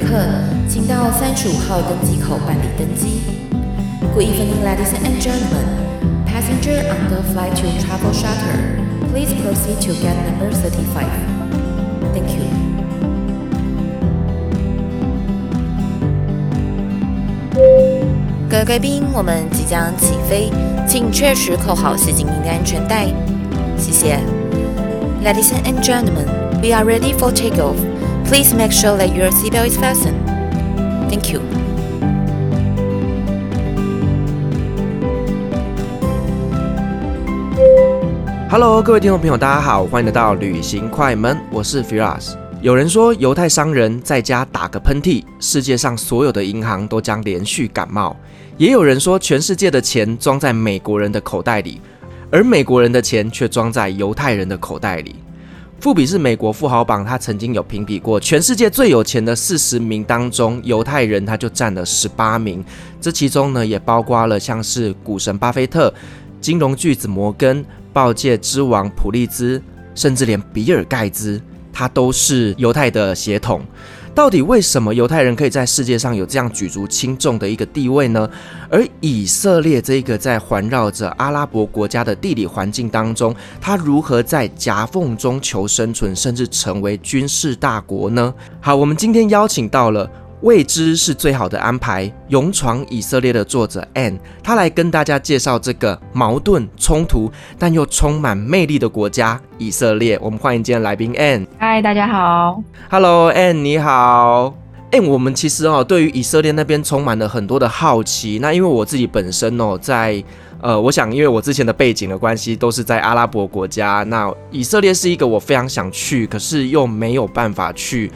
客，请到三十五号登机口办理登机。Good evening, ladies and gentlemen. Passenger on the flight to Travel Charter, please proceed to gate number thirty-five. Thank you. 各位贵宾，我们即将起飞，请确实扣好系紧您的安全带。谢谢。Ladies and gentlemen, we are ready for takeoff. Please make sure that your seatbelt is fastened. Thank you. Hello，各位听众朋友，大家好，欢迎来到旅行快门，我是 Firas。有人说，犹太商人在家打个喷嚏，世界上所有的银行都将连续感冒。也有人说，全世界的钱装在美国人的口袋里，而美国人的钱却装在犹太人的口袋里。富比是美国富豪榜，他曾经有评比过全世界最有钱的四十名当中，犹太人他就占了十八名。这其中呢，也包括了像是股神巴菲特、金融巨子摩根、报界之王普利兹，甚至连比尔盖茨，他都是犹太的血统。到底为什么犹太人可以在世界上有这样举足轻重的一个地位呢？而以色列这个在环绕着阿拉伯国家的地理环境当中，它如何在夹缝中求生存，甚至成为军事大国呢？好，我们今天邀请到了。未知是最好的安排。勇闯以色列的作者 Anne，他来跟大家介绍这个矛盾冲突但又充满魅力的国家以色列。我们欢迎今天来宾 Anne。嗨，大家好。Hello Anne，你好。Anne，我们其实哦，对于以色列那边充满了很多的好奇。那因为我自己本身哦，在呃，我想因为我之前的背景的关系，都是在阿拉伯国家。那以色列是一个我非常想去，可是又没有办法去。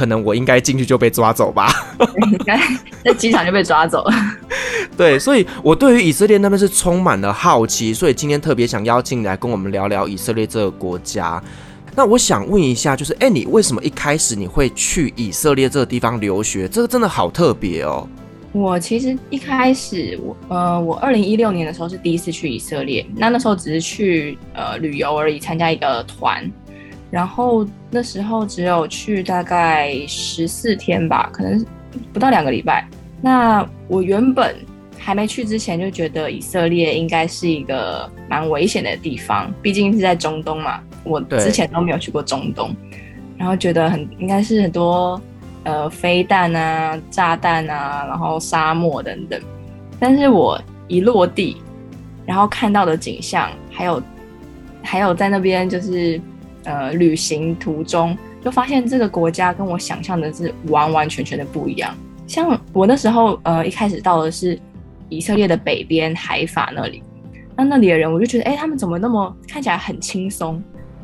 可能我应该进去就被抓走吧，应 该在机场就被抓走了。对，所以我对于以色列那边是充满了好奇，所以今天特别想邀请你来跟我们聊聊以色列这个国家。那我想问一下，就是哎，你为什么一开始你会去以色列这个地方留学？这个真的好特别哦。我其实一开始，我呃，我二零一六年的时候是第一次去以色列，那那时候只是去呃旅游而已，参加一个团。然后那时候只有去大概十四天吧，可能不到两个礼拜。那我原本还没去之前就觉得以色列应该是一个蛮危险的地方，毕竟是在中东嘛。我之前都没有去过中东，然后觉得很应该是很多呃飞弹啊、炸弹啊，然后沙漠等等。但是我一落地，然后看到的景象，还有还有在那边就是。呃，旅行途中就发现这个国家跟我想象的是完完全全的不一样。像我那时候，呃，一开始到的是以色列的北边海法那里，那那里的人我就觉得，哎，他们怎么那么看起来很轻松，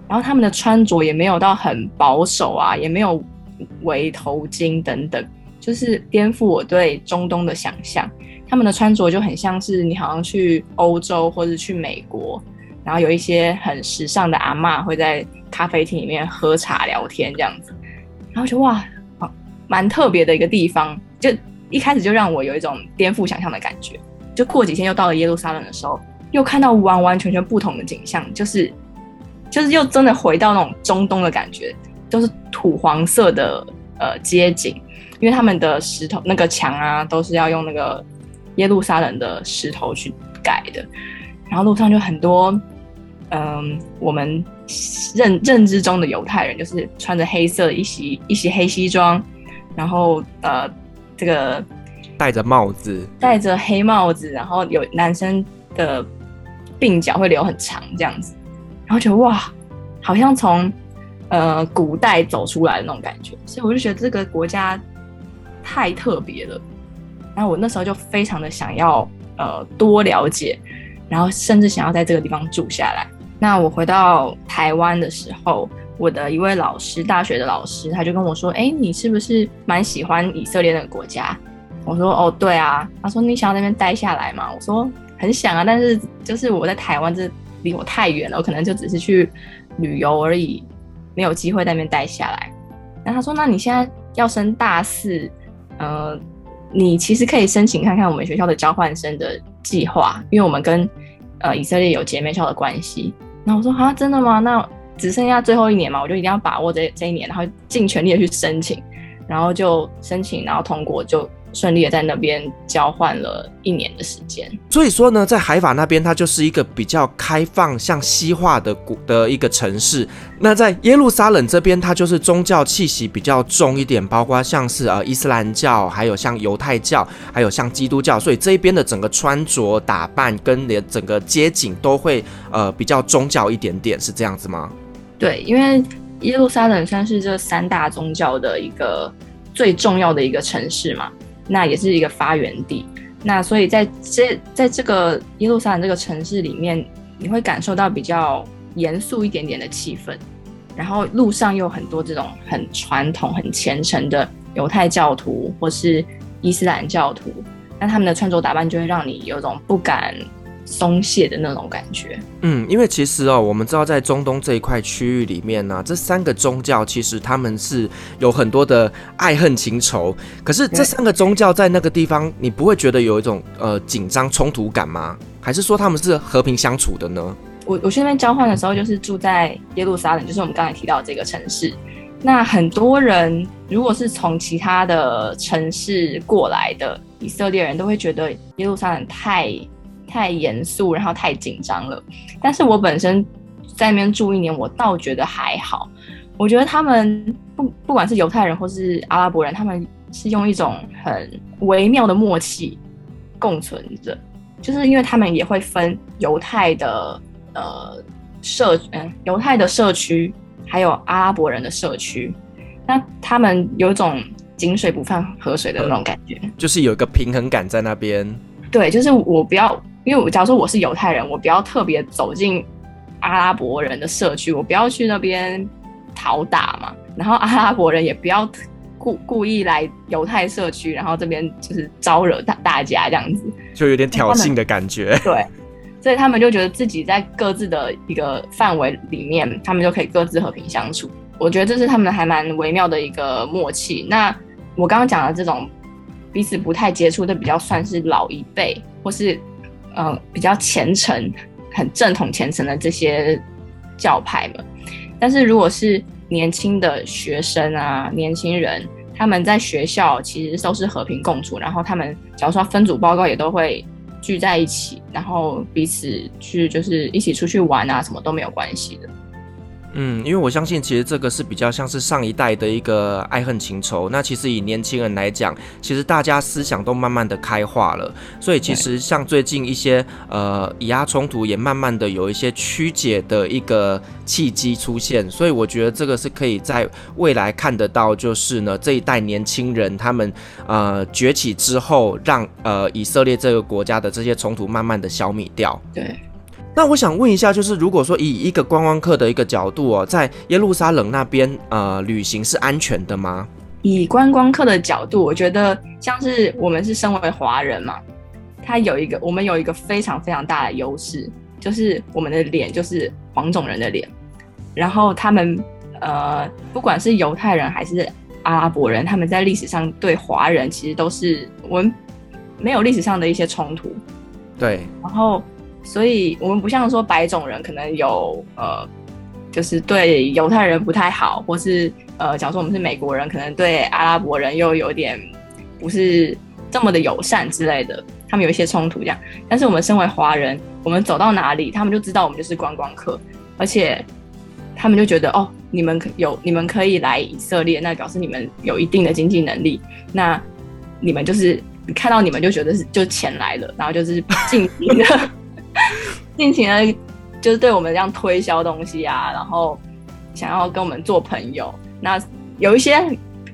然后他们的穿着也没有到很保守啊，也没有围头巾等等，就是颠覆我对中东的想象。他们的穿着就很像是你好像去欧洲或者去美国。然后有一些很时尚的阿嬷会在咖啡厅里面喝茶聊天这样子，然后就哇，蛮特别的一个地方，就一开始就让我有一种颠覆想象的感觉。就过几天又到了耶路撒冷的时候，又看到完完全全不同的景象，就是就是又真的回到那种中东的感觉，就是土黄色的呃街景，因为他们的石头那个墙啊都是要用那个耶路撒冷的石头去盖的，然后路上就很多。嗯，我们认认知中的犹太人就是穿着黑色一袭一袭黑西装，然后呃，这个戴着帽子，戴着黑帽子，然后有男生的鬓角会留很长这样子，然后觉得哇，好像从呃古代走出来的那种感觉，所以我就觉得这个国家太特别了，然后我那时候就非常的想要呃多了解，然后甚至想要在这个地方住下来。那我回到台湾的时候，我的一位老师，大学的老师，他就跟我说：“哎，你是不是蛮喜欢以色列那个国家？”我说：“哦，对啊。”他说：“你想要那边待下来吗？”我说：“很想啊，但是就是我在台湾，这离我太远了，我可能就只是去旅游而已，没有机会在那边待下来。”然后他说：“那你现在要升大四，呃，你其实可以申请看看我们学校的交换生的计划，因为我们跟呃以色列有姐妹校的关系。”然后我说啊，真的吗？那只剩下最后一年嘛，我就一定要把握这这一年，然后尽全力的去申请。然后就申请，然后通过就。顺利的在那边交换了一年的时间，所以说呢，在海法那边，它就是一个比较开放、像西化的古的一个城市。那在耶路撒冷这边，它就是宗教气息比较重一点，包括像是呃伊斯兰教，还有像犹太教，还有像基督教。所以这一边的整个穿着打扮跟连整个街景都会呃比较宗教一点点，是这样子吗？对，因为耶路撒冷算是这三大宗教的一个最重要的一个城市嘛。那也是一个发源地，那所以在这在这个耶路撒冷这个城市里面，你会感受到比较严肃一点点的气氛，然后路上又很多这种很传统、很虔诚的犹太教徒或是伊斯兰教徒，那他们的穿着打扮就会让你有种不敢松懈的那种感觉。嗯，因为其实哦，我们知道在中东这一块区域里面呢，这三个宗教其实他们是有很多的爱恨情仇。可是这三个宗教在那个地方，你不会觉得有一种呃紧张冲突感吗？还是说他们是和平相处的呢？我我去那边交换的时候，就是住在耶路撒冷，就是我们刚才提到的这个城市。那很多人如果是从其他的城市过来的以色列人都会觉得耶路撒冷太。太严肃，然后太紧张了。但是我本身在那边住一年，我倒觉得还好。我觉得他们不不管是犹太人或是阿拉伯人，他们是用一种很微妙的默契共存着，就是因为他们也会分犹太的呃社嗯犹太的社区，还有阿拉伯人的社区。那他们有一种井水不犯河水的那种感觉，嗯，就是有一个平衡感在那边。对，就是我不要。因为我假如说我是犹太人，我不要特别走进阿拉伯人的社区，我不要去那边讨打嘛。然后阿拉伯人也不要故故意来犹太社区，然后这边就是招惹大大家这样子，就有点挑衅的感觉。对，所以他们就觉得自己在各自的一个范围里面，他们就可以各自和平相处。我觉得这是他们还蛮微妙的一个默契。那我刚刚讲的这种彼此不太接触的，比较算是老一辈或是。呃，比较虔诚、很正统、虔诚的这些教派们，但是如果是年轻的学生啊、年轻人，他们在学校其实都是和平共处，然后他们假如说分组报告也都会聚在一起，然后彼此去就是一起出去玩啊，什么都没有关系的。嗯，因为我相信，其实这个是比较像是上一代的一个爱恨情仇。那其实以年轻人来讲，其实大家思想都慢慢的开化了，所以其实像最近一些呃以阿冲突也慢慢的有一些曲解的一个契机出现。所以我觉得这个是可以在未来看得到，就是呢这一代年轻人他们呃崛起之后，让呃以色列这个国家的这些冲突慢慢的消弭掉。对。那我想问一下，就是如果说以一个观光客的一个角度哦，在耶路撒冷那边呃旅行是安全的吗？以观光客的角度，我觉得像是我们是身为华人嘛，他有一个我们有一个非常非常大的优势，就是我们的脸就是黄种人的脸，然后他们呃不管是犹太人还是阿拉伯人，他们在历史上对华人其实都是我们没有历史上的一些冲突，对，然后。所以，我们不像说白种人可能有呃，就是对犹太人不太好，或是呃，假如说我们是美国人，可能对阿拉伯人又有点不是这么的友善之类的，他们有一些冲突这样。但是我们身为华人，我们走到哪里，他们就知道我们就是观光客，而且他们就觉得哦，你们有你们可以来以色列，那表示你们有一定的经济能力，那你们就是看到你们就觉得是就钱来了，然后就是尽情的。尽情的，就是对我们这样推销东西啊，然后想要跟我们做朋友。那有一些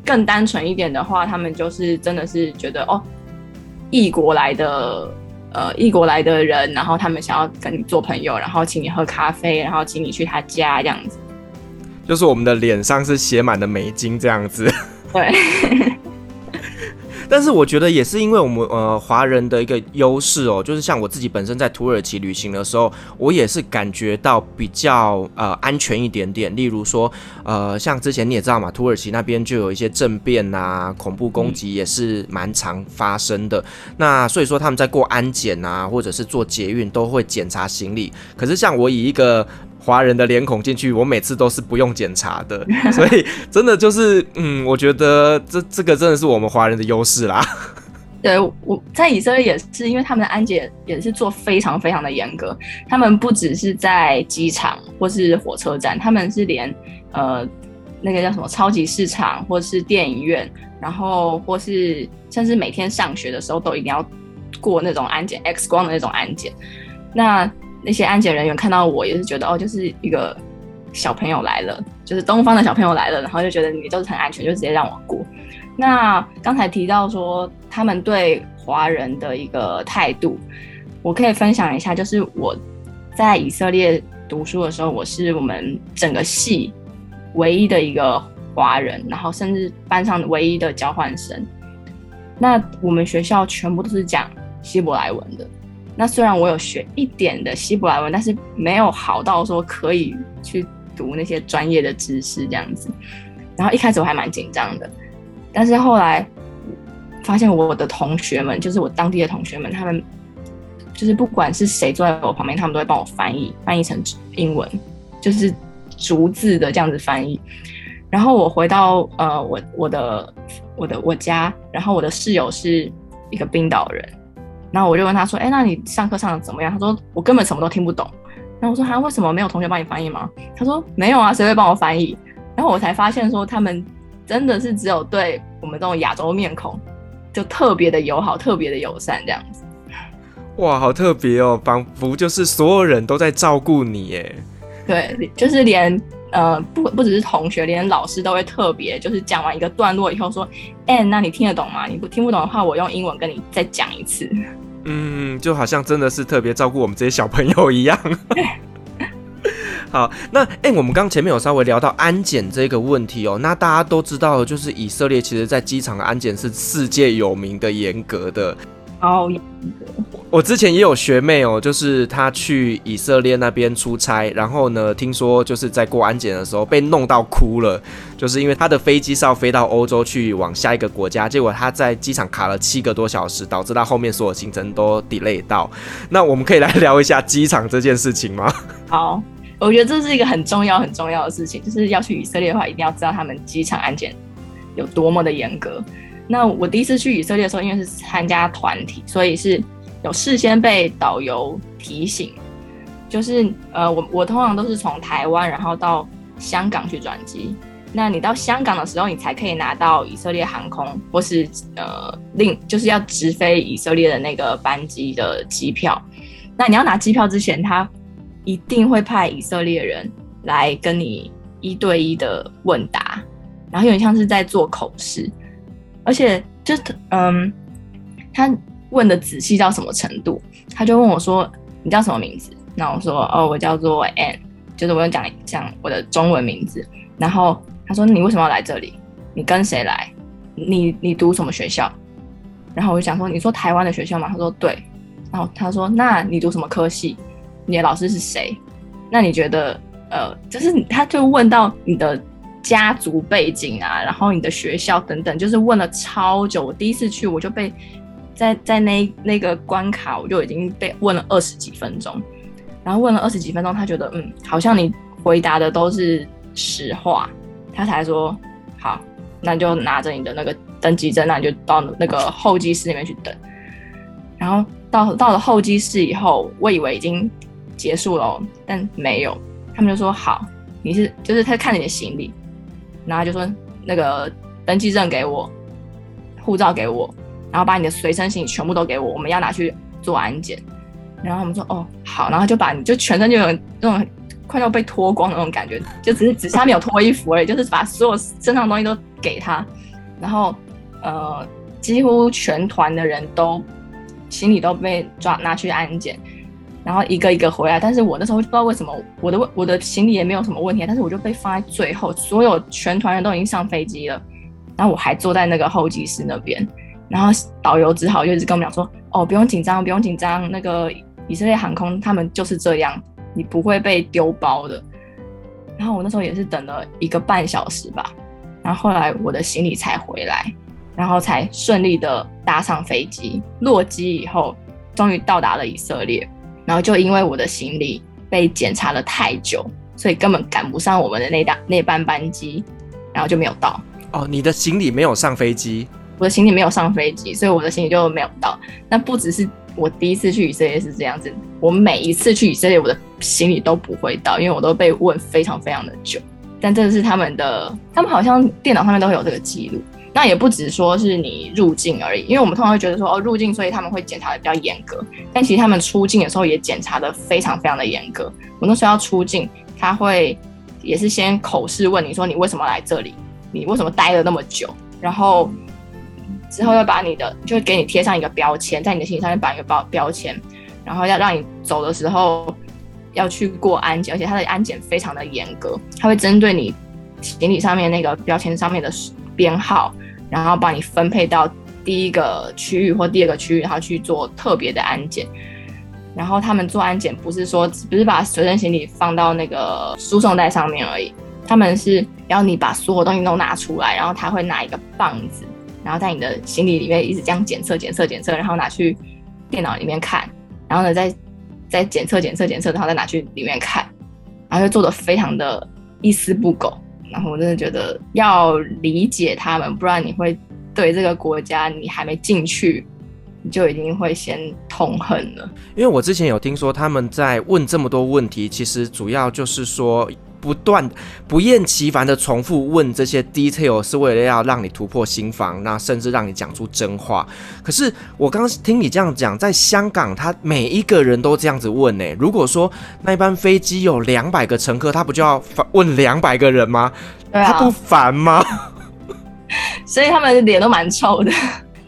更单纯一点的话，他们就是真的是觉得哦，异国来的，呃，异国来的人，然后他们想要跟你做朋友，然后请你喝咖啡，然后请你去他家这样子。就是我们的脸上是写满了美金这样子。对。但是我觉得也是因为我们呃华人的一个优势哦，就是像我自己本身在土耳其旅行的时候，我也是感觉到比较呃安全一点点。例如说呃像之前你也知道嘛，土耳其那边就有一些政变啊，恐怖攻击也是蛮常发生的。那所以说他们在过安检啊，或者是做捷运都会检查行李。可是像我以一个华人的脸孔进去，我每次都是不用检查的，所以真的就是，嗯，我觉得这这个真的是我们华人的优势啦。对，我在以色列也是，因为他们的安检也是做非常非常的严格，他们不只是在机场或是火车站，他们是连呃那个叫什么超级市场或是电影院，然后或是甚至每天上学的时候都一定要过那种安检，X 光的那种安检，那。那些安检人员看到我也是觉得哦，就是一个小朋友来了，就是东方的小朋友来了，然后就觉得你都是很安全，就直接让我过。那刚才提到说他们对华人的一个态度，我可以分享一下，就是我在以色列读书的时候，我是我们整个系唯一的一个华人，然后甚至班上唯一的交换生。那我们学校全部都是讲希伯来文的。那虽然我有学一点的希伯来文，但是没有好到说可以去读那些专业的知识这样子。然后一开始我还蛮紧张的，但是后来发现我的同学们，就是我当地的同学们，他们就是不管是谁坐在我旁边，他们都会帮我翻译，翻译成英文，就是逐字的这样子翻译。然后我回到呃我我的我的我家，然后我的室友是一个冰岛人。然后我就问他说：“哎，那你上课上的怎么样？”他说：“我根本什么都听不懂。”然后我说：“他为什么没有同学帮你翻译吗？”他说：“没有啊，谁会帮我翻译？”然后我才发现说，他们真的是只有对我们这种亚洲面孔，就特别的友好，特别的友善这样子。哇，好特别哦，仿佛就是所有人都在照顾你耶。对，就是连呃不不只是同学，连老师都会特别，就是讲完一个段落以后说：“哎，那你听得懂吗？你不听不懂的话，我用英文跟你再讲一次。”嗯，就好像真的是特别照顾我们这些小朋友一样。好，那哎、我们刚前面有稍微聊到安检这个问题哦。那大家都知道，就是以色列其实在机场的安检是世界有名的严格的。好严格。我之前也有学妹哦，就是她去以色列那边出差，然后呢，听说就是在过安检的时候被弄到哭了，就是因为她的飞机是要飞到欧洲去往下一个国家，结果她在机场卡了七个多小时，导致她后面所有行程都 delay 到。那我们可以来聊一下机场这件事情吗？好，我觉得这是一个很重要很重要的事情，就是要去以色列的话，一定要知道他们机场安检有多么的严格。那我第一次去以色列的时候，因为是参加团体，所以是。有事先被导游提醒，就是呃，我我通常都是从台湾然后到香港去转机。那你到香港的时候，你才可以拿到以色列航空或是呃另就是要直飞以色列的那个班机的机票。那你要拿机票之前，他一定会派以色列人来跟你一对一的问答，然后有点像是在做口试，而且就嗯，他。问的仔细到什么程度？他就问我说：“你叫什么名字？”那我说：“哦，我叫做 Ann，就是我讲讲我的中文名字。”然后他说：“你为什么要来这里？你跟谁来？你你读什么学校？”然后我就想说：“你说台湾的学校吗？”他说：“对。”然后他说：“那你读什么科系？你的老师是谁？那你觉得呃，就是他就问到你的家族背景啊，然后你的学校等等，就是问了超久。我第一次去我就被。在在那那个关卡，我就已经被问了二十几分钟，然后问了二十几分钟，他觉得嗯，好像你回答的都是实话，他才说好，那就拿着你的那个登机证，那你就到那个候机室里面去等。然后到到了候机室以后，我以为已经结束了，但没有，他们就说好，你是就是他看你的行李，然后就说那个登记证给我，护照给我。然后把你的随身行李全部都给我，我们要拿去做安检。然后我们说哦好，然后就把你就全身就有那种快要被脱光的那种感觉，就只是只是他没有脱衣服而已，就是把所有身上的东西都给他。然后呃，几乎全团的人都行李都被抓拿去安检，然后一个一个回来。但是我那时候不知道为什么我的我的行李也没有什么问题，但是我就被放在最后，所有全团人都已经上飞机了，然后我还坐在那个候机室那边。然后导游只好就一直跟我们讲说：“哦，不用紧张，不用紧张。那个以色列航空他们就是这样，你不会被丢包的。”然后我那时候也是等了一个半小时吧，然后后来我的行李才回来，然后才顺利的搭上飞机。落机以后，终于到达了以色列。然后就因为我的行李被检查了太久，所以根本赶不上我们的那档那班班机，然后就没有到。哦，你的行李没有上飞机？我的行李没有上飞机，所以我的行李就没有到。那不只是我第一次去以色列是这样子，我每一次去以色列，我的行李都不会到，因为我都被问非常非常的久。但这是他们的，他们好像电脑上面都会有这个记录。那也不只说是你入境而已，因为我们通常会觉得说哦，入境，所以他们会检查的比较严格。但其实他们出境的时候也检查的非常非常的严格。我那时候要出境，他会也是先口试问你说你为什么来这里，你为什么待了那么久，然后之后要把你的就会给你贴上一个标签，在你的行李上面绑一个标标签，然后要让你走的时候要去过安检，而且他的安检非常的严格，他会针对你行李上面那个标签上面的编号。然后把你分配到第一个区域或第二个区域，然后去做特别的安检。然后他们做安检不是说不是把随身行李放到那个输送带上面而已，他们是要你把所有东西都拿出来，然后他会拿一个棒子，然后在你的行李里面一直这样检测、检测、检测，然后拿去电脑里面看，然后呢再再检测、检测、检测，然后再拿去里面看，然后就做的非常的一丝不苟。然后我真的觉得要理解他们，不然你会对这个国家，你还没进去，你就已经会先痛恨了。因为我之前有听说他们在问这么多问题，其实主要就是说。不断不厌其烦的重复问这些 detail，是为了要让你突破心防，那甚至让你讲出真话。可是我刚刚听你这样讲，在香港，他每一个人都这样子问呢。如果说那一班飞机有两百个乘客，他不就要问两百个人吗？他不烦吗？所以他们的脸都蛮臭的。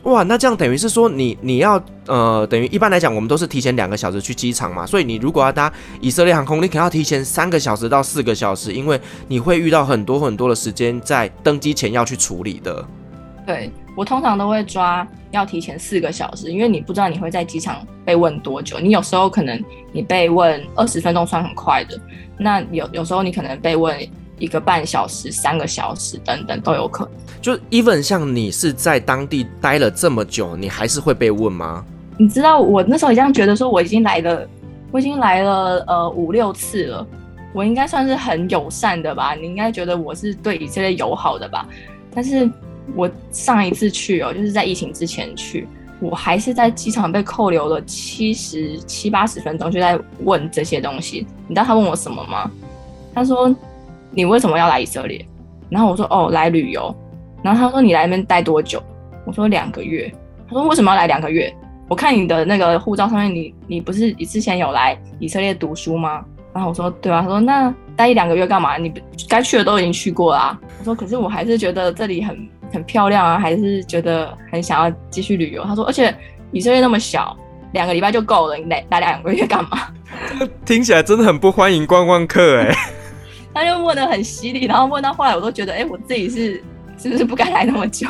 哇，那这样等于是说你你要呃，等于一般来讲，我们都是提前两个小时去机场嘛，所以你如果要搭以色列航空，你可能要提前三个小时到四个小时，因为你会遇到很多很多的时间在登机前要去处理的。对，我通常都会抓要提前四个小时，因为你不知道你会在机场被问多久，你有时候可能你被问二十分钟算很快的，那有有时候你可能被问。一个半小时、三个小时等等都有可能。就 even 像你是在当地待了这么久，你还是会被问吗？你知道我那时候已经觉得说我已经来了，我已经来了呃五六次了，我应该算是很友善的吧？你应该觉得我是对以色列友好的吧？但是我上一次去哦，就是在疫情之前去，我还是在机场被扣留了七十七八十分钟，就在问这些东西。你知道他问我什么吗？他说。你为什么要来以色列？然后我说哦，来旅游。然后他说你来那边待多久？我说两个月。他说为什么要来两个月？我看你的那个护照上面你，你你不是之前有来以色列读书吗？然后我说对啊。他说那待一两个月干嘛？你该去的都已经去过啦啊。我说可是我还是觉得这里很很漂亮啊，还是觉得很想要继续旅游。他说而且以色列那么小，两个礼拜就够了，你来来两个月干嘛？听起来真的很不欢迎观光客哎。他就问的很犀利，然后问到后来，我都觉得，哎、欸，我自己是是不是不该来那么久？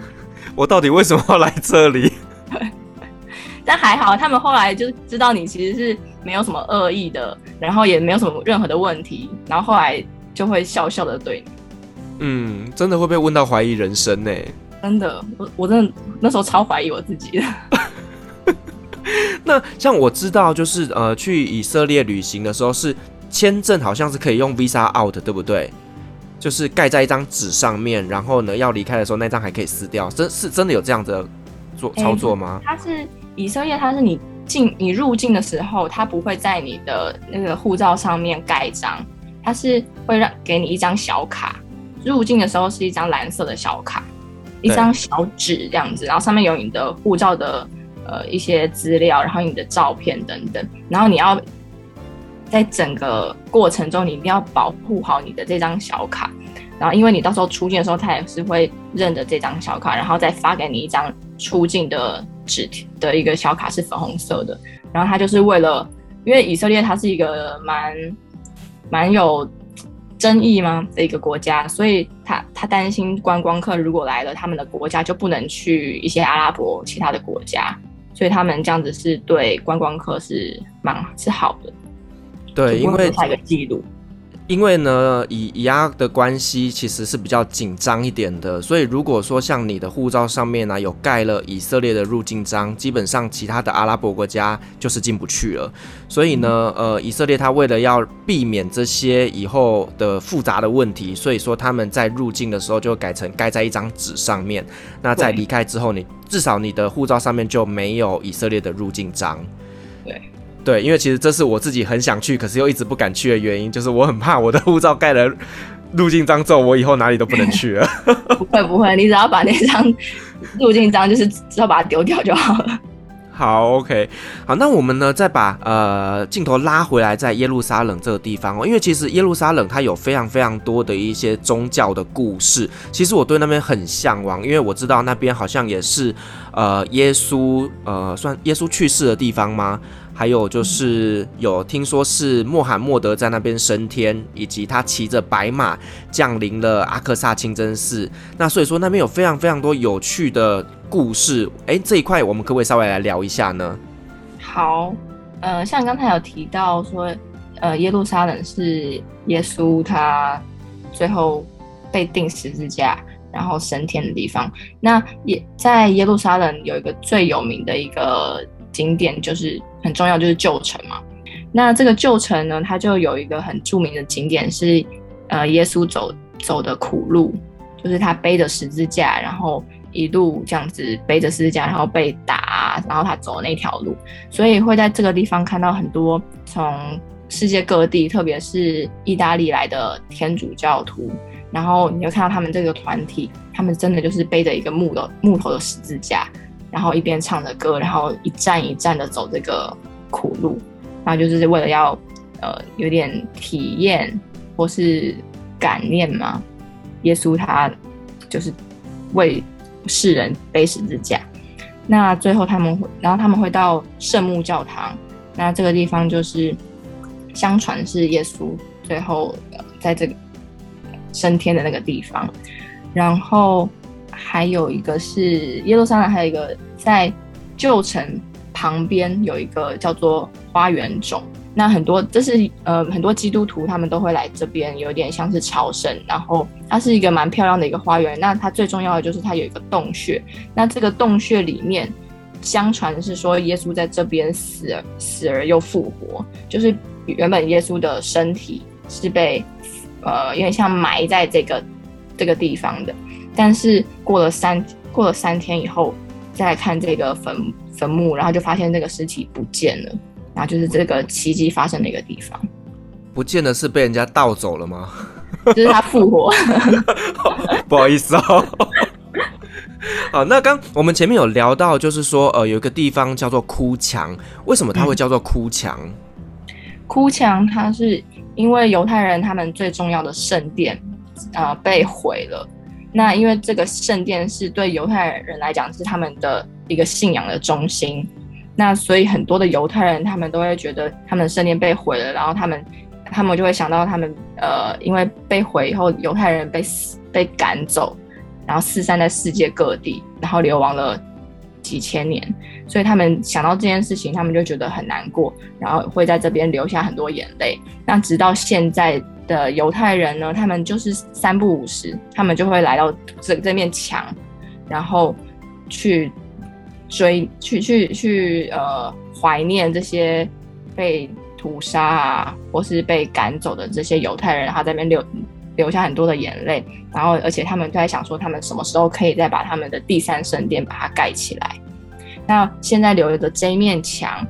我到底为什么要来这里？但还好，他们后来就知道你其实是没有什么恶意的，然后也没有什么任何的问题，然后后来就会笑笑的对你。嗯，真的会被问到怀疑人生呢？真的，我我真的那时候超怀疑我自己的。那像我知道，就是呃，去以色列旅行的时候是。签证好像是可以用 Visa Out，对不对？就是盖在一张纸上面，然后呢，要离开的时候那张还可以撕掉。真是真的有这样的做操作吗？它是以色列，它是你进你入境的时候，它不会在你的那个护照上面盖章，它是会让给你一张小卡。入境的时候是一张蓝色的小卡，一张小纸这样子，然后上面有你的护照的呃一些资料，然后你的照片等等，然后你要。在整个过程中，你一定要保护好你的这张小卡，然后因为你到时候出境的时候，他也是会认得这张小卡，然后再发给你一张出境的纸的一个小卡，是粉红色的。然后他就是为了，因为以色列它是一个蛮蛮有争议吗的一个国家，所以他他担心观光客如果来了他们的国家就不能去一些阿拉伯其他的国家，所以他们这样子是对观光客是蛮是好的。对，因为因为呢，以以阿的关系其实是比较紧张一点的，所以如果说像你的护照上面呢、啊、有盖了以色列的入境章，基本上其他的阿拉伯国家就是进不去了。所以呢，呃，以色列他为了要避免这些以后的复杂的问题，所以说他们在入境的时候就改成盖在一张纸上面。那在离开之后，你至少你的护照上面就没有以色列的入境章。对。对，因为其实这是我自己很想去，可是又一直不敢去的原因，就是我很怕我的护照盖了入境章之后，我以后哪里都不能去了。不会不会，你只要把那张入境章，就是只要把它丢掉就好了。好，OK，好，那我们呢，再把呃镜头拉回来，在耶路撒冷这个地方哦，因为其实耶路撒冷它有非常非常多的一些宗教的故事，其实我对那边很向往，因为我知道那边好像也是呃耶稣呃算耶稣去世的地方吗？还有就是有听说是穆罕默德在那边升天，以及他骑着白马降临了阿克萨清真寺。那所以说那边有非常非常多有趣的故事。诶，这一块我们可不可以稍微来聊一下呢？好，呃，像刚才有提到说，呃，耶路撒冷是耶稣他最后被钉十字架，然后升天的地方。那也在耶路撒冷有一个最有名的一个景点，就是。很重要就是旧城嘛，那这个旧城呢，它就有一个很著名的景点是，呃，耶稣走走的苦路，就是他背着十字架，然后一路这样子背着十字架，然后被打，然后他走那条路，所以会在这个地方看到很多从世界各地，特别是意大利来的天主教徒，然后你会看到他们这个团体，他们真的就是背着一个木的木头的十字架。然后一边唱着歌，然后一站一站的走这个苦路，然后就是为了要呃有点体验或是感念嘛，耶稣他就是为世人背十字架。那最后他们会，然后他们会到圣母教堂，那这个地方就是相传是耶稣最后在这个升天的那个地方，然后。还有一个是耶路撒冷，还有一个在旧城旁边有一个叫做花园冢。那很多这是呃很多基督徒他们都会来这边，有点像是朝圣。然后它是一个蛮漂亮的一个花园。那它最重要的就是它有一个洞穴。那这个洞穴里面，相传是说耶稣在这边死而死而又复活，就是原本耶稣的身体是被呃有点像埋在这个这个地方的。但是过了三过了三天以后，再来看这个坟坟墓，然后就发现这个尸体不见了，然后就是这个奇迹发生的一个地方。不见的是被人家盗走了吗？就是他复活。不好意思哦。好，那刚我们前面有聊到，就是说呃有一个地方叫做哭墙，为什么它会叫做哭墙？嗯，哭墙它是因为犹太人他们最重要的圣殿啊，呃，被毁了。那因为这个圣殿是对犹太人来讲是他们的一个信仰的中心，那所以很多的犹太人他们都会觉得他们圣殿被毁了，然后他们他们就会想到他们呃，因为被毁以后，犹太人被被赶走，然后四散在世界各地，然后流亡了几千年，所以他们想到这件事情，他们就觉得很难过，然后会在这边流下很多眼泪。那直到现在。的犹太人呢，他们就是三不五时，他们就会来到这这面墙，然后去追，去去去呃怀念这些被屠杀啊，或是被赶走的这些犹太人，他在那边流流下很多的眼泪，然后而且他们都在想说，他们什么时候可以再把他们的第三圣殿把它盖起来？那现在留的这一面墙，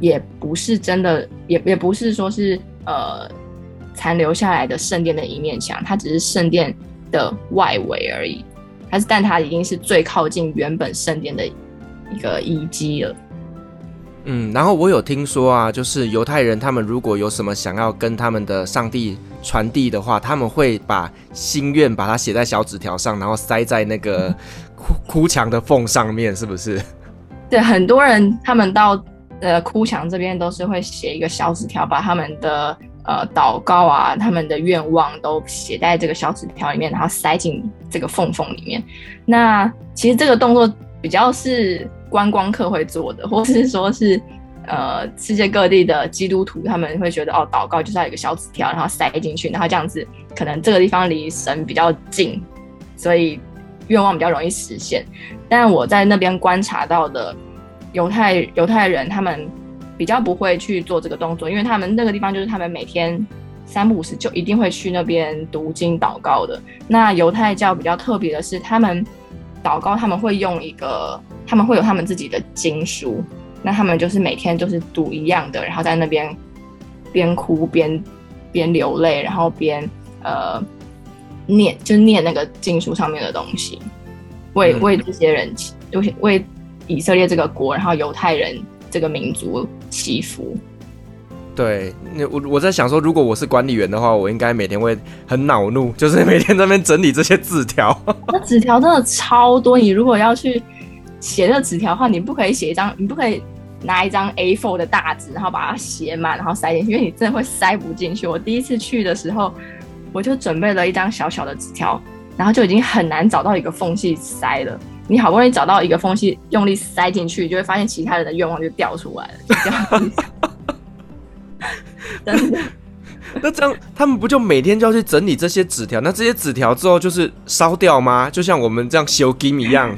也不是真的，也也不是说是呃。残留下来的圣殿的一面墙，它只是圣殿的外围而已。它是，但它已经是最靠近原本圣殿的一个遗迹了。嗯，然后我有听说啊，就是犹太人他们如果有什么想要跟他们的上帝传递的话，他们会把心愿把它写在小纸条上，然后塞在那个 哭哭墙的缝上面，是不是？对，很多人他们到呃哭墙这边都是会写一个小纸条，把他们的。呃，祷告啊，他们的愿望都写在这个小纸条里面，然后塞进这个缝缝里面。那其实这个动作比较是观光客会做的，或是说是 呃世界各地的基督徒他们会觉得哦，祷告就是要有个小纸条，然后塞进去，然后这样子可能这个地方离神比较近，所以愿望比较容易实现。但我在那边观察到的犹太犹太人，他们比较不会去做这个动作，因为他们那个地方就是他们每天三不五时就一定会去那边读经祷告的。那犹太教比较特别的是，他们祷告他们会用一个，他们会有他们自己的经书，那他们就是每天就是读一样的，然后在那边边哭边边流泪，然后边呃念，就念那个经书上面的东西。为为这些人祈，为为以色列这个国，然后犹太人这个民族祈福。对，那我我在想说，如果我是管理员的话，我应该每天会很恼怒，就是每天在那边整理这些纸条。那纸条真的超多，你如果要去写这个纸条的话，你不可以写一张，你不可以拿一张 A4 的大纸，然后把它写满，然后塞进去，因为你真的会塞不进去。我第一次去的时候，我就准备了一张小小的纸条。然后就已经很难找到一个缝隙塞了。你好不容易找到一个缝隙，用力塞进去，就会发现其他人的愿望就掉出来了。那这样他们不就每天就要去整理这些纸条？那这些纸条之后就是烧掉吗？就像我们这样修金一样，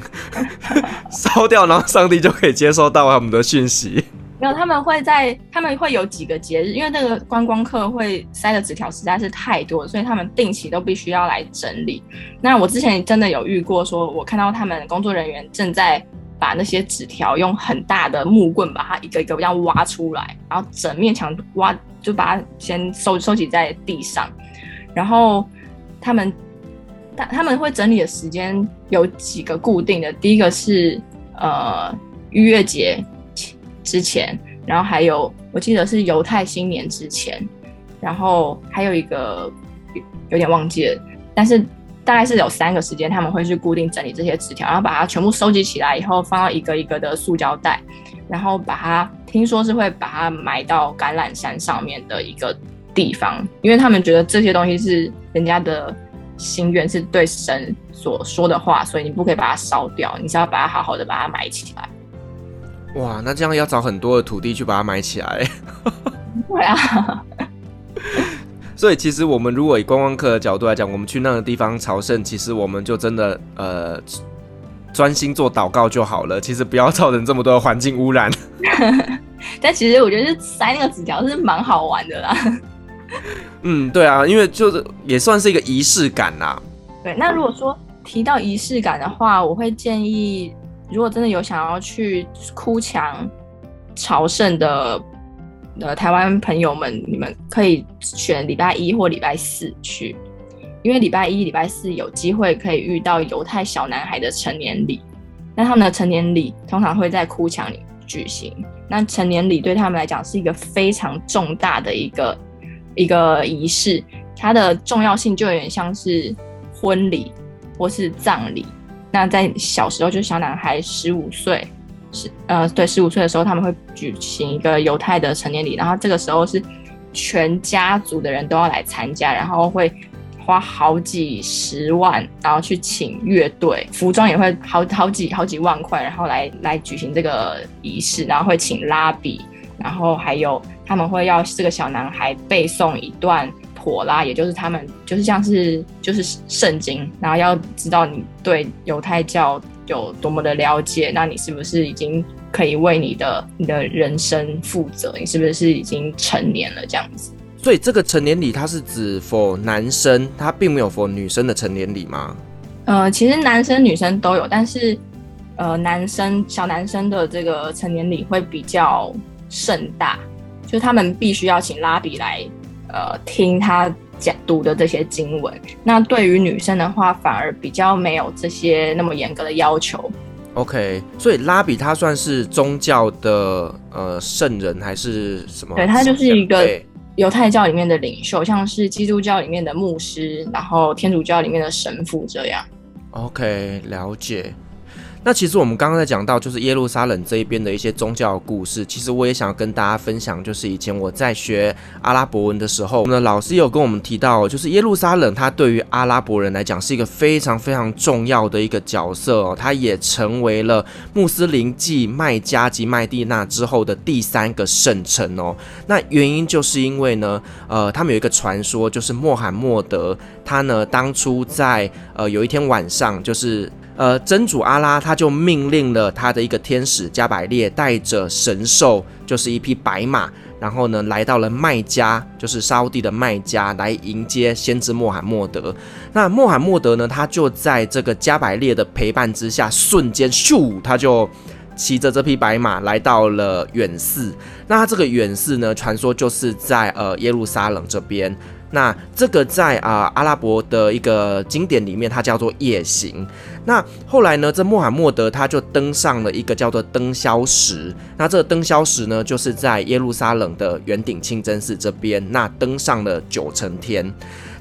烧掉，然后上帝就可以接收到他们的讯息。没有，他们会在，他们会有几个节日，因为那个观光客会塞的纸条实在是太多了，所以他们定期都必须要来整理。那我之前真的有遇过，说我看到他们工作人员正在把那些纸条用很大的木棍把它一个一个这样挖出来，然后整面墙挖，就把它先收收集在地上。然后他们，他他们会整理的时间有几个固定的，第一个是呃逾越节。之前，然后还有，我记得是犹太新年之前，然后还有一个有，点忘记了，但是大概是有三个时间，他们会去固定整理这些纸条，然后把它全部收集起来以后，放到一个一个的塑胶袋，然后把它，听说是会把它埋到橄榄山上面的一个地方，因为他们觉得这些东西是人家的心愿，是对神所说的话，所以你不可以把它烧掉，你是要把它好好的把它埋起来。哇，那这样要找很多的土地去把它埋起来。对啊。所以其实我们如果以观光客的角度来讲，我们去那个地方朝圣，其实我们就真的呃专心做祷告就好了。其实不要造成这么多的环境污染。但其实我觉得塞那个纸条是蛮好玩的啦。嗯，对啊，因为就是也算是一个仪式感啦。对，那如果说提到仪式感的话，我会建议。如果真的有想要去哭墙朝圣的的台湾朋友们，你们可以选礼拜一或礼拜四去，因为礼拜一、礼拜四有机会可以遇到犹太小男孩的成年礼。那他们的成年礼通常会在哭墙里举行。那成年礼对他们来讲是一个非常重大的一个一个仪式，它的重要性就有点像是婚礼或是葬礼。那在小时候，就小男孩十五岁，十呃对十五岁的时候，他们会举行一个犹太的成年礼，然后这个时候是全家族的人都要来参加，然后会花好几十万，然后去请乐队，服装也会好好几好几万块，然后来来举行这个仪式，然后会请拉比，然后还有他们会要这个小男孩背诵一段。妥拉，也就是他们就是像是就是圣经，然后要知道你对犹太教有多么的了解，那你是不是已经可以为你的你的人生负责？你是不是已经成年了这样子？所以这个成年礼它是指 for 男生，它并没有 for 女生的成年礼吗？呃，其实男生女生都有，但是呃，男生小男生的这个成年礼会比较盛大，就他们必须要请拉比来。呃，听他讲读的这些经文，那对于女生的话，反而比较没有这些那么严格的要求。OK，所以拉比他算是宗教的呃圣人还是什么？对，他就是一个犹太教里面的领袖，像是基督教里面的牧师，然后天主教里面的神父这样。OK，了解。那其实我们刚刚在讲到就是耶路撒冷这一边的一些宗教故事，其实我也想要跟大家分享，就是以前我在学阿拉伯文的时候，我们的老师有跟我们提到，就是耶路撒冷它对于阿拉伯人来讲是一个非常非常重要的一个角色哦，它也成为了穆斯林继麦加及麦地那之后的第三个圣城哦。那原因就是因为呢，呃，他们有一个传说，就是穆罕默德他呢当初在呃有一天晚上就是。呃，真主阿拉他就命令了他的一个天使加百列，带着神兽，就是一匹白马，然后呢，来到了麦加，就是沙乌地的麦加，来迎接先知穆罕默德。那穆罕默德呢，他就在这个加百列的陪伴之下，瞬间咻，他就骑着这匹白马来到了远寺。那这个远寺呢，传说就是在呃耶路撒冷这边。那这个在啊、阿拉伯的一个经典里面，它叫做夜行。那后来呢，这穆罕默德他就登上了一个叫做登霄石。那这个登霄石呢，就是在耶路撒冷的圆顶清真寺这边。那登上了九层天。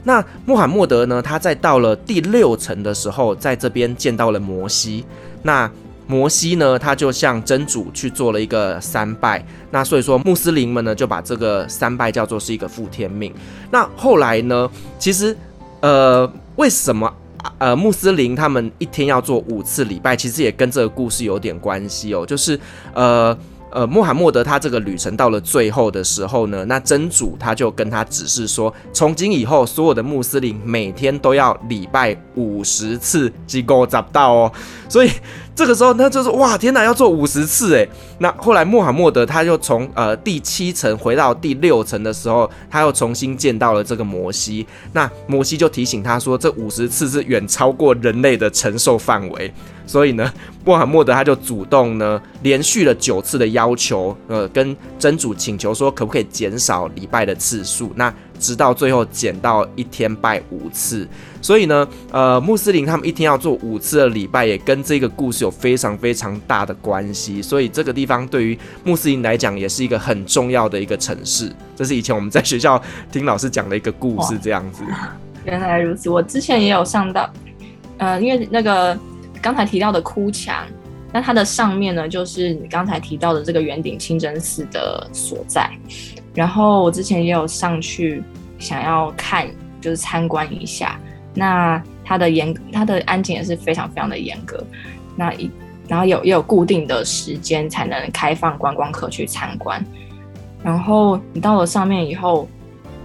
那穆罕默德呢，他在到了第六层的时候，在这边见到了摩西。那摩西呢，他就向真主去做了一个三拜，那所以说穆斯林们呢就把这个三拜叫做是一个复天命。那后来呢，其实呃，为什么呃穆斯林他们一天要做五次礼拜，其实也跟这个故事有点关系哦，就是呃。呃，穆罕默德他这个旅程到了最后的时候呢，那真主他就跟他指示说，从今以后，所有的穆斯林每天都要礼拜五十次，机构找不到哦。所以这个时候，他就是哇，天哪，要做五十次诶。那后来穆罕默德他又从呃第七层回到第六层的时候，他又重新见到了这个摩西。那摩西就提醒他说，这五十次是远超过人类的承受范围。所以呢，穆罕默德他就主动呢，连续了九次的要求，呃，跟真主请求说，可不可以减少礼拜的次数？那直到最后减到一天拜五次。所以呢，呃，穆斯林他们一天要做五次的礼拜，也跟这个故事有非常非常大的关系。所以这个地方对于穆斯林来讲，也是一个很重要的一个城市。这是以前我们在学校听老师讲的一个故事，这样子。原来如此，我之前也有上到，呃，因为那个。刚才提到的哭墙，那它的上面呢，就是你刚才提到的这个圆顶清真寺的所在。然后我之前也有上去想要看，就是参观一下。那它的严，它的安检也是非常非常的严格。那一，然后有也有固定的时间才能开放观光客去参观。然后你到了上面以后，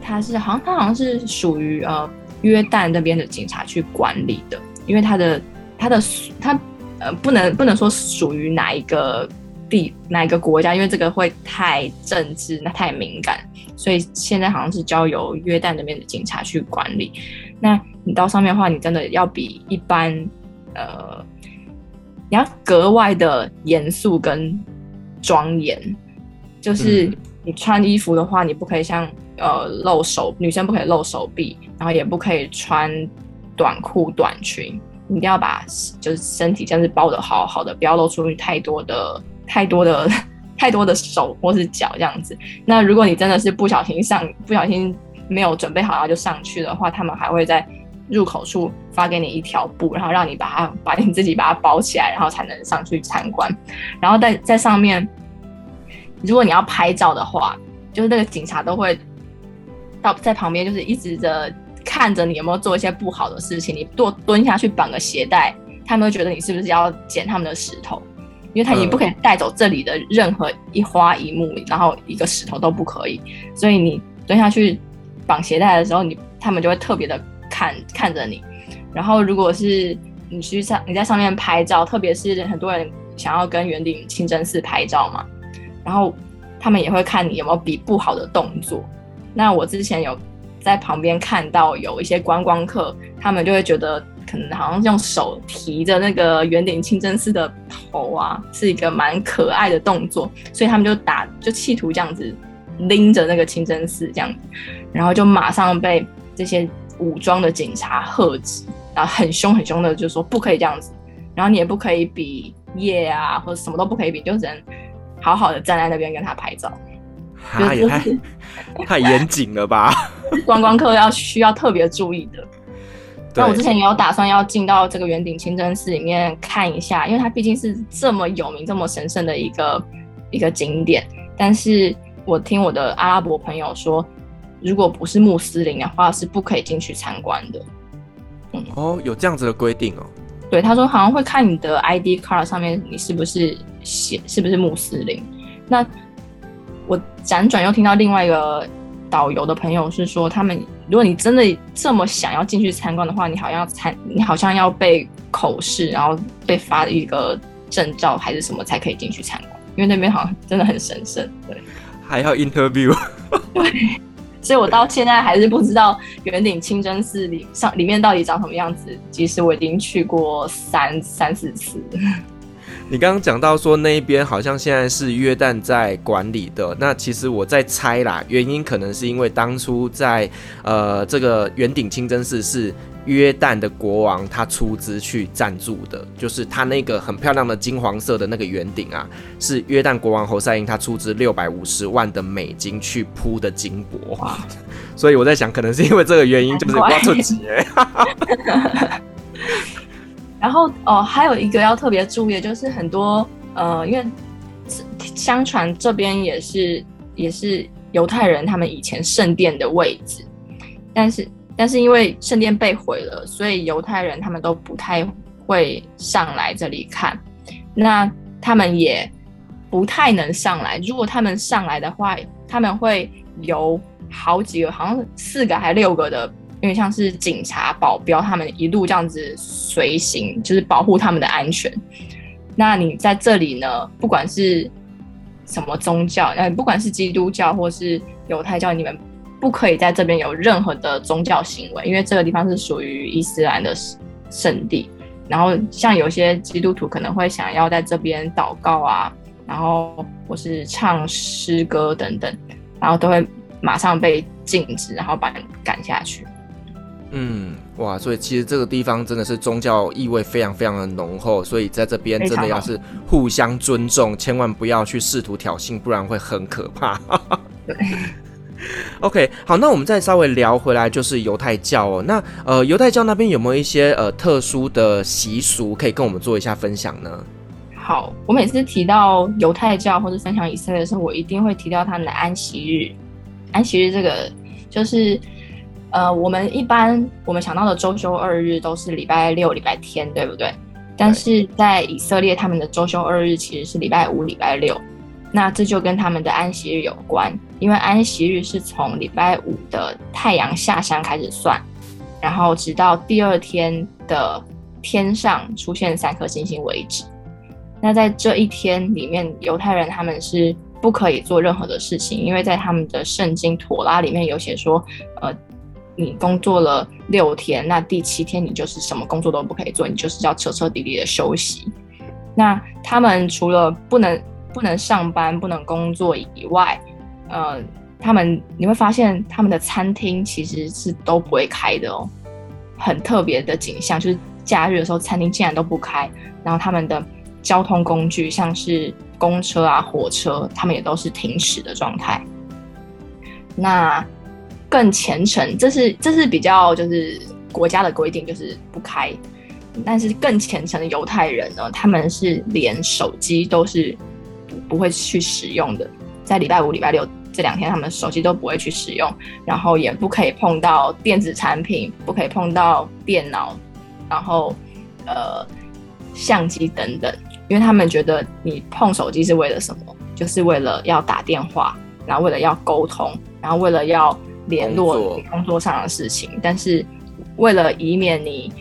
它是好像它好像是属于呃约旦那边的警察去管理的，因为它的。它的它呃不能不能说属于哪一个地哪一个国家，因为这个会太政治，那太敏感，所以现在好像是交由约旦那边的警察去管理。那你到上面的话，你真的要比一般呃，你要格外的严肃跟庄严，就是你穿衣服的话，你不可以像呃露手，女生不可以露手臂，然后也不可以穿短裤短裙。你一定要把就是身体这样子包的好好的，不要露出太多的、太多的、太多的手或是脚这样子。那如果你真的是不小心上、不小心没有准备好然后就上去的话，他们还会在入口处发给你一条布，然后让你把它把你自己把它包起来，然后才能上去参观。然后在在上面，如果你要拍照的话，就是那个警察都会到在旁边，就是一直的。看着你有没有做一些不好的事情，你多蹲下去绑个鞋带，他们会觉得你是不是要捡他们的石头？因为他已经不可以带走这里的任何一花一木，然后一个石头都不可以。所以你蹲下去绑鞋带的时候，你他们就会特别的看看着你。然后如果是你去上你在上面拍照，特别是很多人想要跟圆顶清真寺拍照嘛，然后他们也会看你有没有比不好的动作。那我之前有。在旁边看到有一些观光客，他们就会觉得可能好像用手提着那个圆顶清真寺的头啊，是一个蛮可爱的动作，所以他们就打就企图这样子拎着那个清真寺这样，然后就马上被这些武装的警察喝止，然后很凶很凶的就说不可以这样子，然后你也不可以比耶啊，或者什么都不可以比，就只能好好的站在那边跟他拍照。太太严谨了吧！观光客要需要特别注意的。那我之前也有打算要进到这个圆顶清真寺里面看一下，因为它毕竟是这么有名、这么神圣的一个一个景点。但是我听我的阿拉伯朋友说，如果不是穆斯林的话，是不可以进去参观的。嗯，哦，有这样子的规定哦。对，他说好像会看你的 ID card 上面你是不是写是不是穆斯林。那我辗转又听到另外一个导游的朋友是说，他们如果你真的这么想要进去参观的话，你好像要参，你好像要被口试，然后被发一个证照还是什么才可以进去参观，因为那边好像真的很神圣。对，还要 interview。对，所以我到现在还是不知道圆顶清真寺里上里面到底长什么样子。其实我已经去过三三四次。你刚刚讲到说那一边好像现在是约旦在管理的，那其实我在猜啦，原因可能是因为当初在呃这个圆顶清真寺是约旦的国王他出资去赞助的，就是他那个很漂亮的金黄色的那个圆顶啊，是约旦国王侯赛因他出资六百五十万的美金去铺的金箔，所以我在想可能是因为这个原因，就是挖出钱。然后哦，还有一个要特别注意的，就是很多呃，因为相传这边也是也是犹太人他们以前圣殿的位置，但是但是因为圣殿被毁了，所以犹太人他们都不太会上来这里看，那他们也不太能上来。如果他们上来的话，他们会有好几个，好像四个还六个的。因为像是警察、保镖，他们一路这样子随行，就是保护他们的安全。那你在这里呢？不管是什么宗教，呃，不管是基督教或是犹太教，你们不可以在这边有任何的宗教行为，因为这个地方是属于伊斯兰的圣地。然后像有些基督徒可能会想要在这边祷告啊，然后或是唱诗歌等等，然后都会马上被禁止，然后把你赶下去。嗯，哇，所以其实这个地方真的是宗教意味非常非常的浓厚，所以在这边真的要是互相尊重，千万不要去试图挑衅，不然会很可怕。对，OK，好，那我们再稍微聊回来，就是犹太教哦。那呃，犹太教那边有没有一些呃特殊的习俗可以跟我们做一下分享呢？好，我每次提到犹太教或者分享以色列的时候，我一定会提到他们的安息日。安息日这个就是。呃，我们一般我们想到的周休二日都是礼拜六、礼拜天，对不对？但是在以色列，他们的周休二日其实是礼拜五、礼拜六。那这就跟他们的安息日有关，因为安息日是从礼拜五的太阳下山开始算，然后直到第二天的天上出现三颗星星为止。那在这一天里面，犹太人他们是不可以做任何的事情，因为在他们的圣经妥拉里面有写说，呃。你工作了六天，那第七天你就是什么工作都不可以做，你就是要彻彻底底的休息。那他们除了不能不能上班、不能工作以外，呃，他们你会发现他们的餐厅其实是都不会开的哦，很特别的景象，就是假日的时候餐厅竟然都不开，然后他们的交通工具像是公车啊、火车，他们也都是停驶的状态。那更虔诚，这是这是比较就是国家的规定，就是不开。但是更虔诚的犹太人呢，他们是连手机都是不不会去使用的，在礼拜五、礼拜六这两天，他们手机都不会去使用，然后也不可以碰到电子产品，不可以碰到电脑，然后呃相机等等，因为他们觉得你碰手机是为了什么？就是为了要打电话，然后为了要沟通，然后为了要。联络工作上的事情，但是为了以免你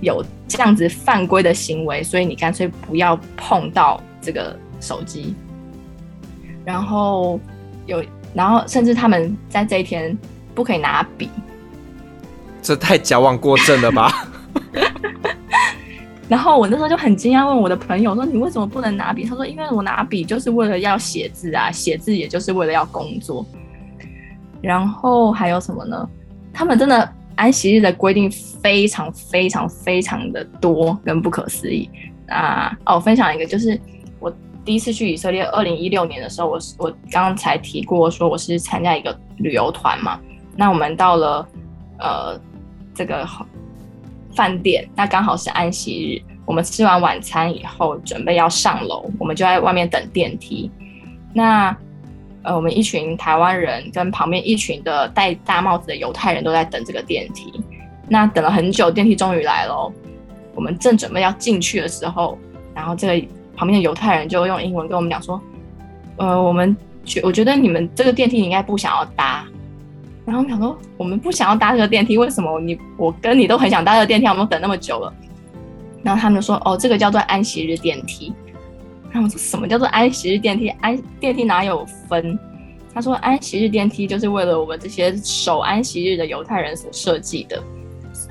有这样子犯规的行为，所以你干脆不要碰到这个手机。然后有，然后甚至他们在这一天不可以拿笔，这太矫枉过正了吧？然后我那时候就很惊讶，问我的朋友说：“你为什么不能拿笔？”他说：“因为我拿笔就是为了要写字啊，写字也就是为了要工作。”然后还有什么呢？他们真的安息日的规定非常非常非常的多，跟不可思议啊！哦，我分享一个，就是我第一次去以色列，二零一六年的时候，我我刚刚才提过说我是参加一个旅游团嘛。那我们到了呃这个饭店，那刚好是安息日，我们吃完晚餐以后准备要上楼，我们就在外面等电梯。那呃，我们一群台湾人跟旁边一群的戴大帽子的犹太人都在等这个电梯。那等了很久，电梯终于来了。我们正准备要进去的时候，然后这个旁边的犹太人就用英文跟我们讲说：“呃，我们觉我觉得你们这个电梯你应该不想要搭。”然后我们想说：“我们不想要搭这个电梯，为什么？你我跟你都很想搭这个电梯，我们等那么久了。”然后他们说：“哦，这个叫做安息日电梯。”然后我说：“什么叫做安息日电梯？安电梯哪有分？”他说：“安息日电梯就是为了我们这些守安息日的犹太人所设计的。”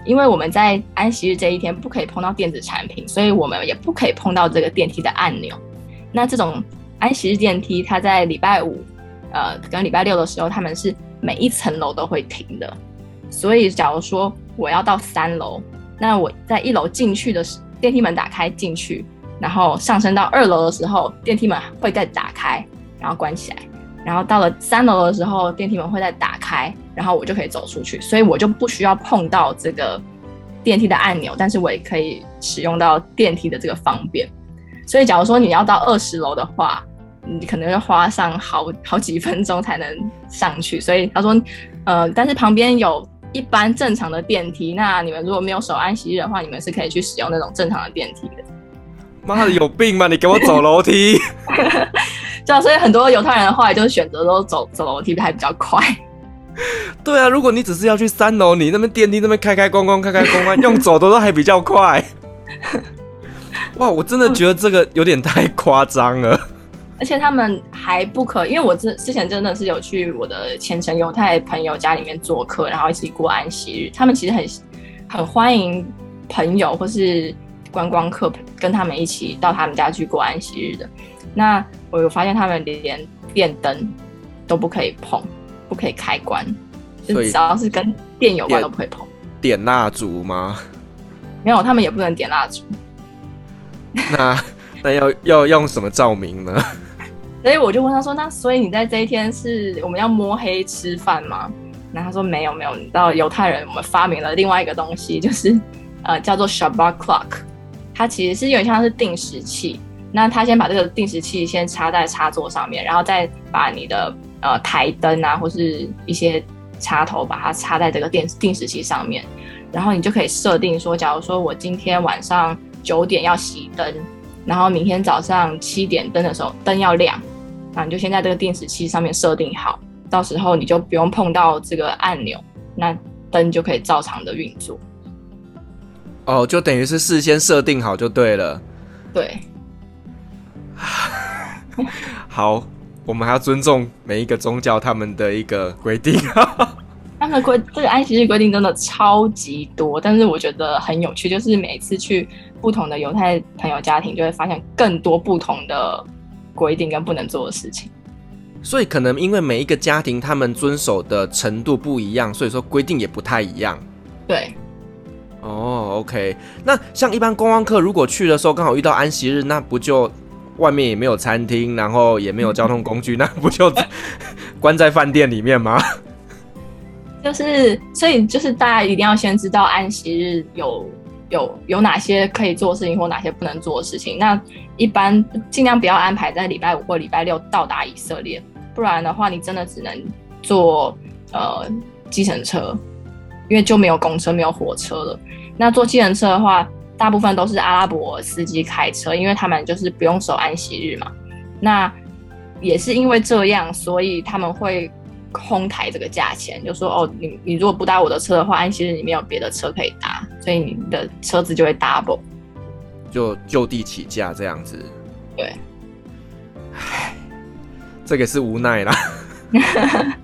因为我们在安息日这一天不可以碰到电子产品，所以我们也不可以碰到这个电梯的按钮。那这种安息日电梯，它在礼拜五，呃，跟礼拜六的时候，他们是每一层楼都会停的。所以，假如说我要到三楼，那我在一楼进去的时，电梯门打开进去，然后上升到二楼的时候，电梯门会再打开，然后关起来。然后到了三楼的时候，电梯门会再打开，然后我就可以走出去，所以我就不需要碰到这个电梯的按钮，但是我也可以使用到电梯的这个方便。所以，假如说你要到二十楼的话，你可能要花上好好几分钟才能上去。所以他说，呃，但是旁边有一般正常的电梯，那你们如果没有守安息日的话，你们是可以去使用那种正常的电梯的。妈的，有病吗？你给我走楼梯。对啊，所以很多犹太人后来就是选择都走走楼梯还比较快。对啊，如果你只是要去三楼，你那边电梯那边开开关关开开关关，用走的都还比较快。哇，我真的觉得这个有点太夸张了。而且他们还不可，因为我之之前真的是有去我的虔诚犹太朋友家里面做客，然后一起过安息日。他们其实很很欢迎朋友或是观光客跟他们一起到他们家去过安息日的。那我有发现，他们连电灯都不可以碰，不可以开关，就只要是跟电有关都不可以碰。点蜡烛吗？没有，他们也不能点蜡烛。那那要要用什么照明呢？所以我就问他说：“那所以你在这一天是我们要摸黑吃饭吗？”然后他说：“没有没有，你知道犹太人我们发明了另外一个东西，就是呃叫做 Shabbat Clock，它其实是有点像是定时器。”那它先把这个定时器先插在插座上面，然后再把你的呃台灯啊或是一些插头把它插在这个电定时器上面，然后你就可以设定说，假如说我今天晚上九点要熄灯，然后明天早上七点灯的时候灯要亮，那你就先在这个定时器上面设定好，到时候你就不用碰到这个按钮，那灯就可以照常的运作。哦，就等于是事先设定好就对了。对。好，我们还要尊重每一个宗教他们的一个规定。他们规这个安息日规定真的超级多，但是我觉得很有趣，就是每次去不同的犹太朋友家庭，就会发现更多不同的规定跟不能做的事情。所以可能因为每一个家庭他们遵守的程度不一样，所以说规定也不太一样。对。哦，OK。那像一般观光客如果去的时候刚好遇到安息日，那不就？外面也没有餐厅，然后也没有交通工具，那不就 关在饭店里面吗？就是，所以就是大家一定要先知道安息日有有有哪些可以做的事情，或哪些不能做的事情。那一般尽量不要安排在礼拜五或礼拜六到达以色列，不然的话，你真的只能坐呃计程车，因为就没有公车，没有火车了。那坐计程车的话。大部分都是阿拉伯司机开车，因为他们就是不用守安息日嘛。那也是因为这样，所以他们会哄抬这个价钱，就说哦，你你如果不搭我的车的话，安息日你没有别的车可以搭，所以你的车子就会 double，就就地起价这样子。对，唉，这个是无奈啦。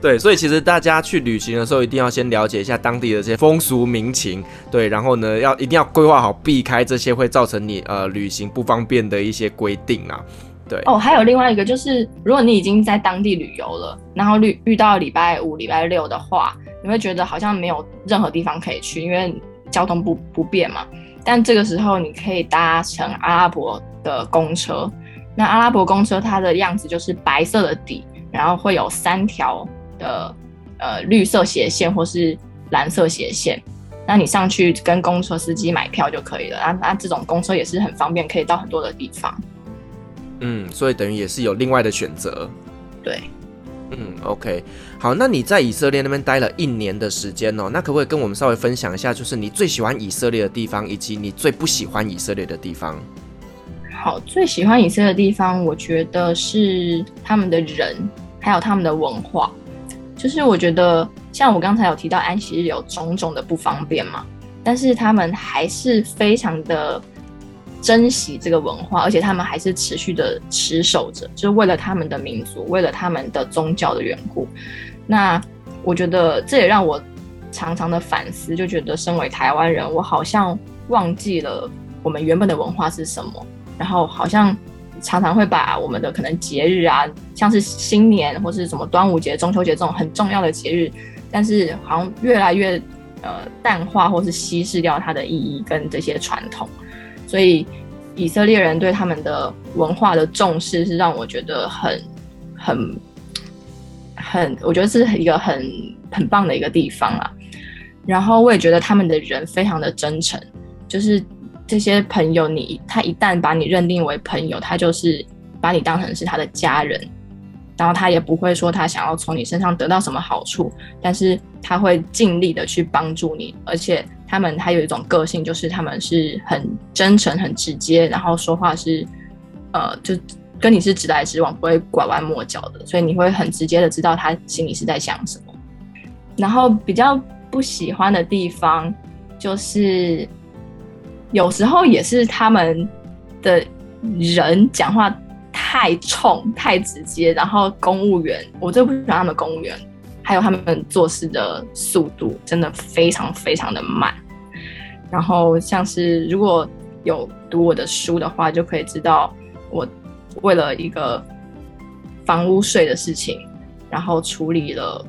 对，所以其实大家去旅行的时候，一定要先了解一下当地的这些风俗民情。对，然后呢，要一定要规划好，避开这些会造成你呃旅行不方便的一些规定啊。对哦，还有另外一个就是，如果你已经在当地旅游了，然后遇遇到礼拜五、礼拜六的话，你会觉得好像没有任何地方可以去，因为交通不不便嘛。但这个时候，你可以搭乘阿拉伯的公车。那阿拉伯公车它的样子就是白色的底。然后会有三条的呃绿色斜线或是蓝色斜线，那你上去跟公车司机买票就可以了。啊，那这种公车也是很方便，可以到很多的地方。嗯，所以等于也是有另外的选择。对，嗯，OK，好，那你在以色列那边待了一年的时间哦，那可不可以跟我们稍微分享一下，就是你最喜欢以色列的地方，以及你最不喜欢以色列的地方？好，最喜欢以色列的地方，我觉得是他们的人，还有他们的文化。就是我觉得，像我刚才有提到安息日有种种的不方便嘛，但是他们还是非常的珍惜这个文化，而且他们还是持续的持守着，就是为了他们的民族，为了他们的宗教的缘故。那我觉得这也让我常常的反思，就觉得身为台湾人，我好像忘记了我们原本的文化是什么，然后好像。常常会把我们的可能节日啊，像是新年或是什么端午节、中秋节这种很重要的节日，但是好像越来越呃淡化或是稀释掉它的意义跟这些传统。所以以色列人对他们的文化的重视是让我觉得很很很，我觉得是一个很很棒的一个地方啊。然后我也觉得他们的人非常的真诚，就是。这些朋友你，他一旦把你认定为朋友，他就是把你当成是他的家人，然后他也不会说他想要从你身上得到什么好处，但是他会尽力的去帮助你，而且他们还有一种个性，就是他们是很真诚、很直接，然后说话是呃，就跟你是直来直往，不会拐弯抹角的，所以你会很直接的知道他心里是在想什么。然后比较不喜欢的地方就是。有时候也是他们的人讲话太冲、太直接，然后公务员，我最不喜欢他们公务员，还有他们做事的速度真的非常非常的慢。然后像是如果有读我的书的话，就可以知道我为了一个房屋税的事情，然后处理了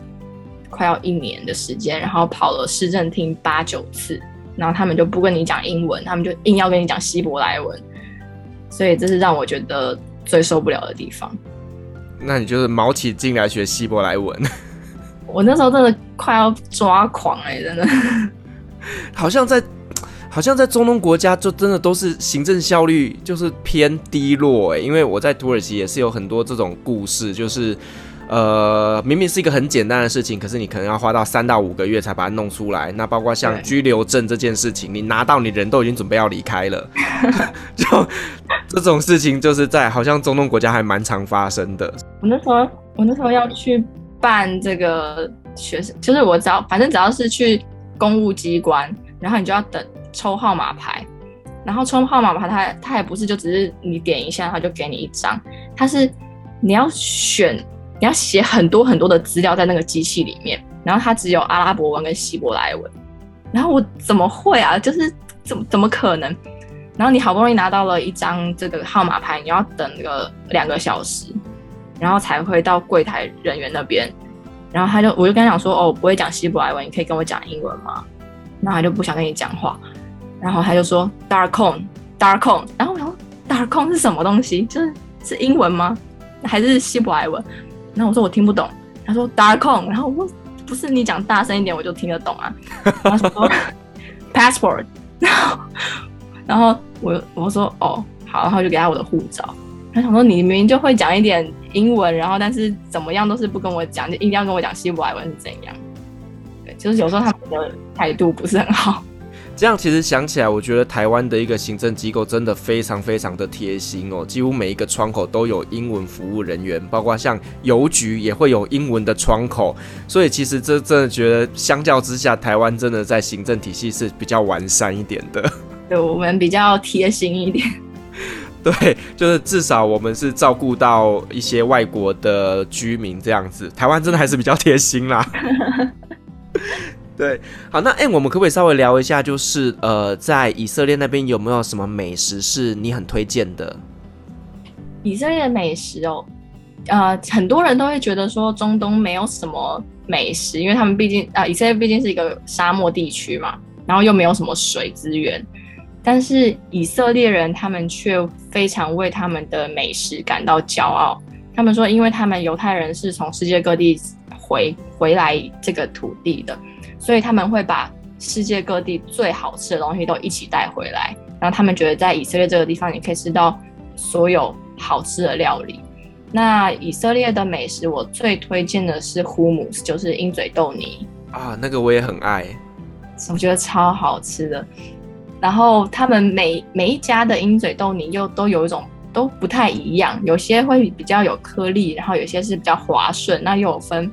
快要一年的时间，然后跑了市政厅八九次。然后他们就不跟你讲英文，他们就硬要跟你讲希伯来文，所以这是让我觉得最受不了的地方。那你就是卯起劲来学希伯来文？我那时候真的快要抓狂哎、欸，真的。好像在，好像在中东国家，就真的都是行政效率就是偏低落哎、欸，因为我在土耳其也是有很多这种故事，就是。呃，明明是一个很简单的事情，可是你可能要花到三到五个月才把它弄出来。那包括像居留证这件事情，你拿到，你人都已经准备要离开了，就这种事情，就是在好像中东国家还蛮常发生的。我那时候，我那时候要去办这个学生，就是我只要反正只要是去公务机关，然后你就要等抽号码牌，然后抽号码牌，它它也不是就只是你点一下，它就给你一张，它是你要选。你要写很多很多的资料在那个机器里面，然后它只有阿拉伯文跟希伯来文，然后我怎么会啊？就是怎么怎么可能？然后你好不容易拿到了一张这个号码牌，你要等个两个小时，然后才会到柜台人员那边，然后他就我就跟他讲说，哦，我不会讲希伯来文，你可以跟我讲英文吗？然后他就不想跟你讲话，然后他就说 Darkon，Darkon，然后我说 Darkon 是什么东西？就是是英文吗？还是希伯来文？然后我说我听不懂，他说 Darkon，然后我说不是你讲大声一点我就听得懂啊。他说 passport，然后然后我我说哦好，然后就给他我的护照。他想说你明明就会讲一点英文，然后但是怎么样都是不跟我讲，就一定要跟我讲希伯来文是怎样？对，就是有时候他们的态度不是很好。这样其实想起来，我觉得台湾的一个行政机构真的非常非常的贴心哦，几乎每一个窗口都有英文服务人员，包括像邮局也会有英文的窗口，所以其实这真的觉得相较之下，台湾真的在行政体系是比较完善一点的。对，我们比较贴心一点。对，就是至少我们是照顾到一些外国的居民这样子，台湾真的还是比较贴心啦。对，好，那哎，我们可不可以稍微聊一下，就是呃，在以色列那边有没有什么美食是你很推荐的？以色列的美食哦，呃，很多人都会觉得说中东没有什么美食，因为他们毕竟啊、以色列毕竟是一个沙漠地区嘛，然后又没有什么水资源，但是以色列人他们却非常为他们的美食感到骄傲。他们说，因为他们犹太人是从世界各地回回来这个土地的。所以他们会把世界各地最好吃的东西都一起带回来，然后他们觉得在以色列这个地方，你可以吃到所有好吃的料理。那以色列的美食，我最推荐的是 hummus，就是鹰嘴豆泥啊，那个我也很爱，我觉得超好吃的。然后他们每每一家的鹰嘴豆泥又都有一种都不太一样，有些会比较有颗粒，然后有些是比较滑顺，那又有分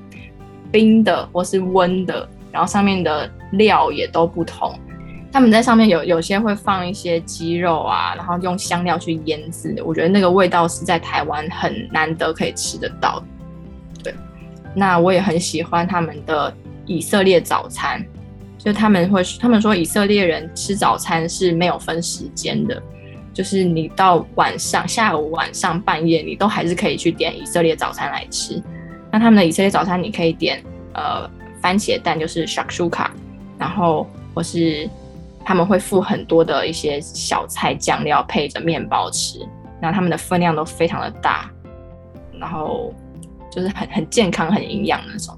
冰的或是温的。然后上面的料也都不同，他们在上面有有些会放一些鸡肉啊，然后用香料去腌制，我觉得那个味道是在台湾很难得可以吃得到。对，那我也很喜欢他们的以色列早餐，就他们会他们说以色列人吃早餐是没有分时间的，就是你到晚上、下午、晚上、半夜，你都还是可以去点以色列早餐来吃。那他们的以色列早餐你可以点呃。番茄蛋就是 shakshuka，然后或是他们会附很多的一些小菜酱料配着面包吃，然后他们的分量都非常的大，然后就是很很健康、很营养那种。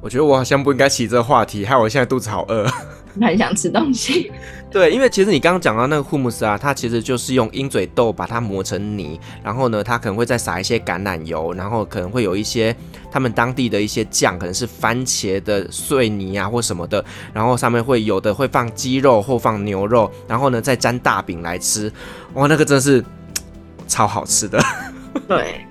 我觉得我好像不应该起这个话题，害我现在肚子好饿，很想吃东西。对，因为其实你刚刚讲到那个 hummus 啊，它其实就是用鹰嘴豆把它磨成泥，然后呢，它可能会再撒一些橄榄油，然后可能会有一些他们当地的一些酱，可能是番茄的碎泥啊或什么的，然后上面会有的会放鸡肉或放牛肉，然后呢再沾大饼来吃，哇，那个真是 超好吃的。对，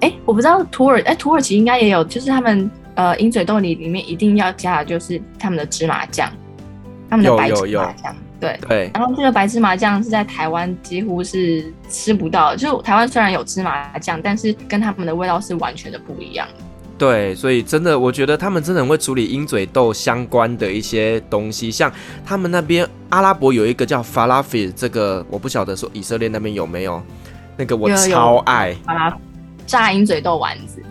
哎，我不知道土耳哎土耳其应该也有，就是他们。呃，鹰嘴豆泥里面一定要加的就是他们的芝麻酱，他们的白芝麻酱，对对。然后这个白芝麻酱是在台湾几乎是吃不到的，就台湾虽然有芝麻酱，但是跟他们的味道是完全的不一样。对，所以真的，我觉得他们真的很会处理鹰嘴豆相关的一些东西，像他们那边阿拉伯有一个叫 falafel，这个我不晓得说以色列那边有没有，那个我超爱，炸鹰嘴豆丸子。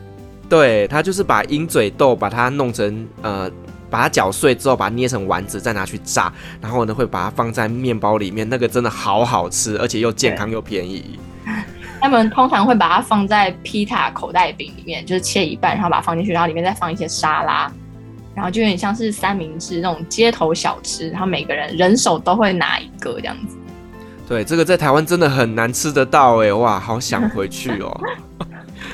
对，他就是把鹰嘴豆把它弄成呃，把它搅碎之后，把它捏成丸子，再拿去炸，然后呢会把它放在面包里面，那个真的好好吃，而且又健康又便宜。他们通常会把它放在披萨口袋饼里面，就是切一半，然后把它放进去，然后里面再放一些沙拉，然后就有点像是三明治那种街头小吃，然后每个人人手都会拿一个这样子。对，这个在台湾真的很难吃得到哎，哇，好想回去哦。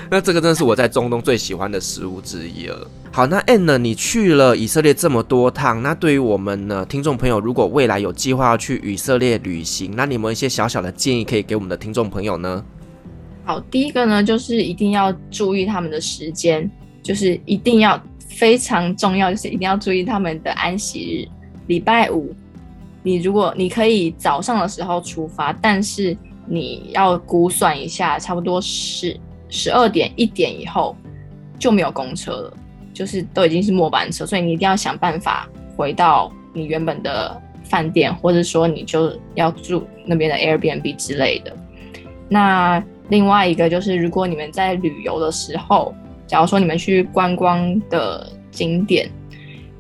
那这个真的是我在中东最喜欢的食物之一了。好，那 N 呢？你去了以色列这么多趟，那对于我们呢听众朋友，如果未来有计划要去以色列旅行，那你有没有一些小小的建议可以给我们的听众朋友呢？好，第一个呢就是一定要注意他们的时间，就是一定要非常重要，就是一定要注意他们的安息日，礼拜五。你如果你可以早上的时候出发，但是你要估算一下，差不多是。十二点一点以后就没有公车了，就是都已经是末班车，所以你一定要想办法回到你原本的饭店，或者说你就要住那边的 Airbnb 之类的。那另外一个就是，如果你们在旅游的时候，假如说你们去观光的景点，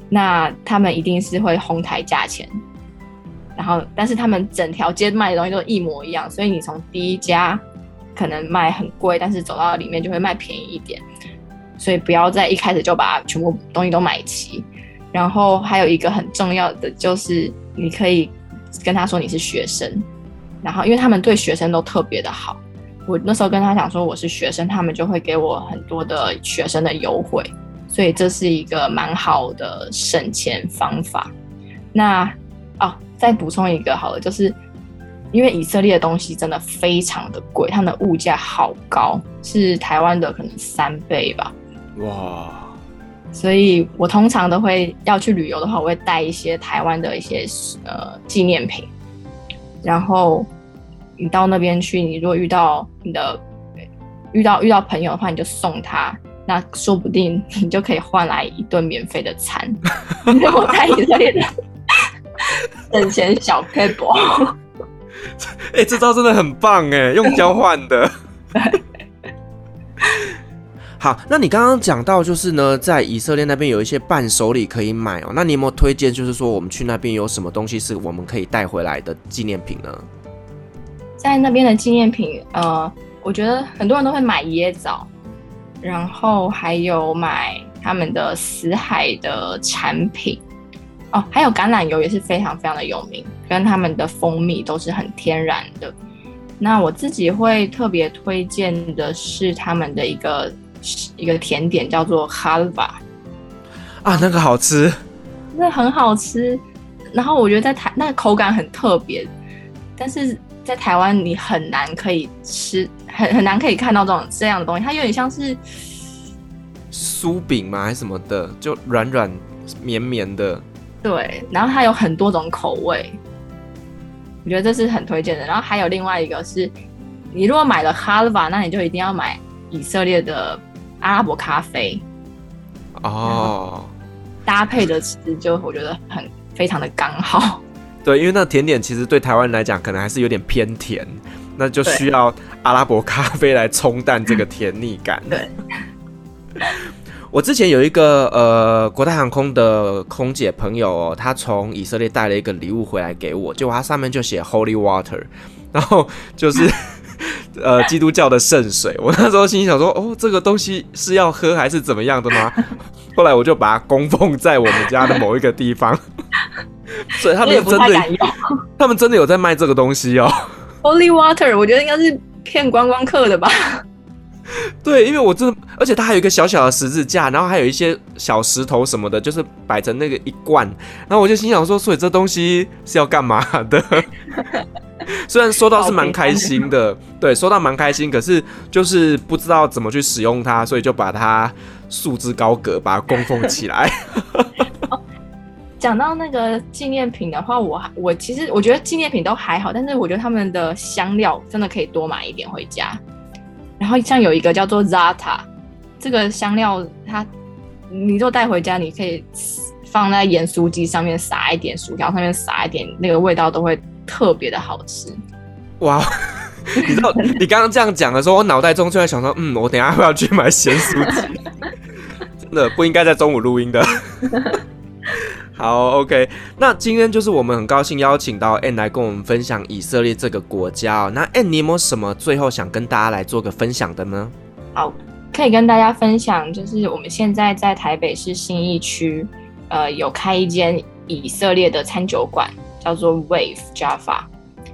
那他们一定是会哄抬价钱，然后但是他们整条街卖的东西都一模一样，所以你从第一家。可能卖很贵，但是走到里面就会卖便宜一点，所以不要在一开始就把全部东西都买齐。然后还有一个很重要的就是，你可以跟他说你是学生，然后因为他们对学生都特别的好。我那时候跟他讲说我是学生，他们就会给我很多的学生的优惠，所以这是一个蛮好的省钱方法。那哦，再补充一个好了，就是。因为以色列的东西真的非常的贵，他们的物价好高，是台湾的可能三倍吧。哇！所以我通常都会要去旅游的话，我会带一些台湾的一些呃纪念品。然后你到那边去，你如果遇到你的遇到遇到朋友的话，你就送他，那说不定你就可以换来一顿免费的餐。我在以色列的省钱小撇步。哎、欸，这招真的很棒哎，用交换的。好，那你刚刚讲到就是呢，在以色列那边有一些伴手礼可以买哦。那你有没有推荐，就是说我们去那边有什么东西是我们可以带回来的纪念品呢？在那边的纪念品，呃，我觉得很多人都会买椰枣，然后还有买他们的死海的产品，哦，还有橄榄油也是非常非常的有名，跟他们的蜂蜜都是很天然的。那我自己会特别推荐的是他们的一个一个甜点，叫做 Halva 啊，那个好吃，那很好吃。然后我觉得在台那个口感很特别，但是在台湾你很难可以吃，很很难可以看到这种这样的东西。它有点像是酥饼吗？还是什么的？就软软绵绵的。对，然后它有很多种口味，我觉得这是很推荐的。然后还有另外一个是，你如果买了哈尔瓦，那你就一定要买以色列的阿拉伯咖啡哦，搭配着吃，就我觉得很非常的刚好。对，因为那甜点其实对台湾人来讲，可能还是有点偏甜，那就需要阿拉伯咖啡来冲淡这个甜腻感。对。我之前有一个呃国泰航空的空姐朋友哦，她从以色列带了一个礼物回来给我，结果它上面就写 Holy Water，然后就是 呃基督教的圣水。我那时候心里想说，哦，这个东西是要喝还是怎么样的吗？后来我就把它供奉在我们家的某一个地方，所以他们真的，他们真的有在卖这个东西哦。Holy Water，我觉得应该是骗观光客的吧。对，因为我真的，而且它还有一个小小的十字架，然后还有一些小石头什么的，就是摆成那个一罐，然后我就心想说，所以这东西是要干嘛的？虽然收到是蛮开心的，对，收到蛮开心，可是就是不知道怎么去使用它，所以就把它束之高阁，把它供奉起来。讲到那个纪念品的话，我我其实我觉得纪念品都还好，但是我觉得他们的香料真的可以多买一点回家。然后像有一个叫做 Za'atar，这个香料它，你就带回家，你可以放在盐酥鸡上面撒一点，薯条上面撒一点，那个味道都会特别的好吃。哇，你知道你刚刚这样讲的时候，我脑袋中就在想说，嗯，我等一下会要去买咸酥鸡，真的不应该在中午录音的。好，OK，那今天就是我们很高兴邀请到 Ann 来跟我们分享以色列这个国家哦。那 Ann，你有没有什么最后想跟大家来做个分享的呢？好，可以跟大家分享，就是我们现在在台北市信义区，呃，有开一间以色列的餐酒馆，叫做 Wave Java。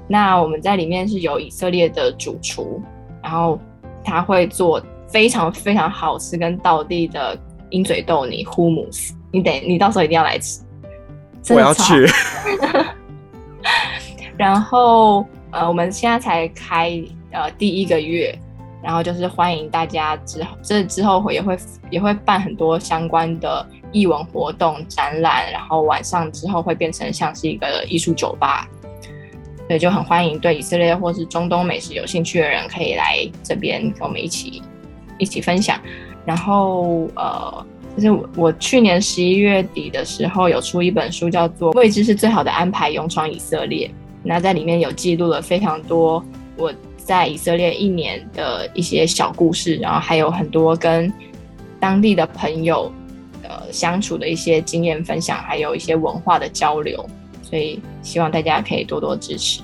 那我们在里面是有以色列的主厨，然后他会做非常非常好吃跟道地的鹰嘴豆泥 Hummus，你等你到时候一定要来吃。我要去。然后呃，我们现在才开呃第一个月，然后就是欢迎大家之后这之后会也会也会办很多相关的艺文活动、展览，然后晚上之后会变成像是一个艺术酒吧，所以就很欢迎对以色列或是中东美食有兴趣的人可以来这边跟我们一起一起分享。然后呃。就是我，我去年十一月底的时候有出一本书，叫做《未知是最好的安排：勇闯以色列》。那在里面有记录了非常多我在以色列一年的一些小故事，然后还有很多跟当地的朋友呃相处的一些经验分享，还有一些文化的交流。所以希望大家可以多多支持。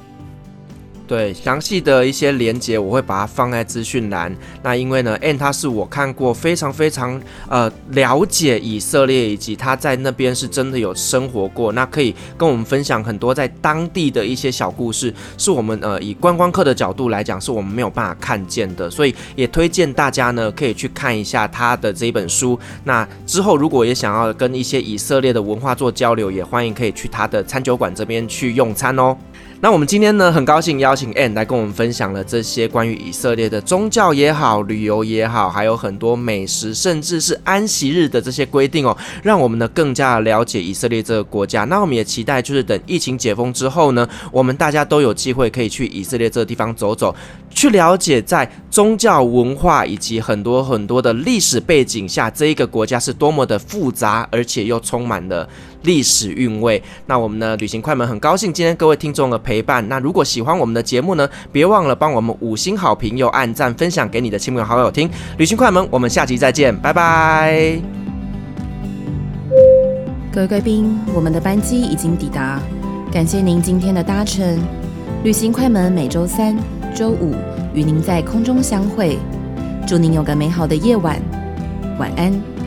对，详细的一些连接我会把它放在资讯栏。那因为呢，Ann 他是我看过非常非常呃了解以色列，以及他在那边是真的有生活过，那可以跟我们分享很多在当地的一些小故事，是我们呃以观光客的角度来讲，是我们没有办法看见的。所以也推荐大家呢可以去看一下他的这一本书。那之后如果也想要跟一些以色列的文化做交流，也欢迎可以去他的餐酒馆这边去用餐哦。那我们今天呢，很高兴邀请 Anne 来跟我们分享了这些关于以色列的宗教也好、旅游也好，还有很多美食，甚至是安息日的这些规定哦，让我们呢更加了解以色列这个国家。那我们也期待，就是等疫情解封之后呢，我们大家都有机会可以去以色列这个地方走走，去了解在宗教文化以及很多很多的历史背景下，这一个国家是多么的复杂，而且又充满了历史韵味。那我们的，旅行快门很高兴今天各位听众的陪伴。那如果喜欢我们的节目呢，别忘了帮我们五星好评，又按赞分享给你的亲朋好友听。旅行快门，我们下集再见，拜拜。各位贵宾，我们的班机已经抵达，感谢您今天的搭乘。旅行快门每周三、周五与您在空中相会，祝您有个美好的夜晚，晚安。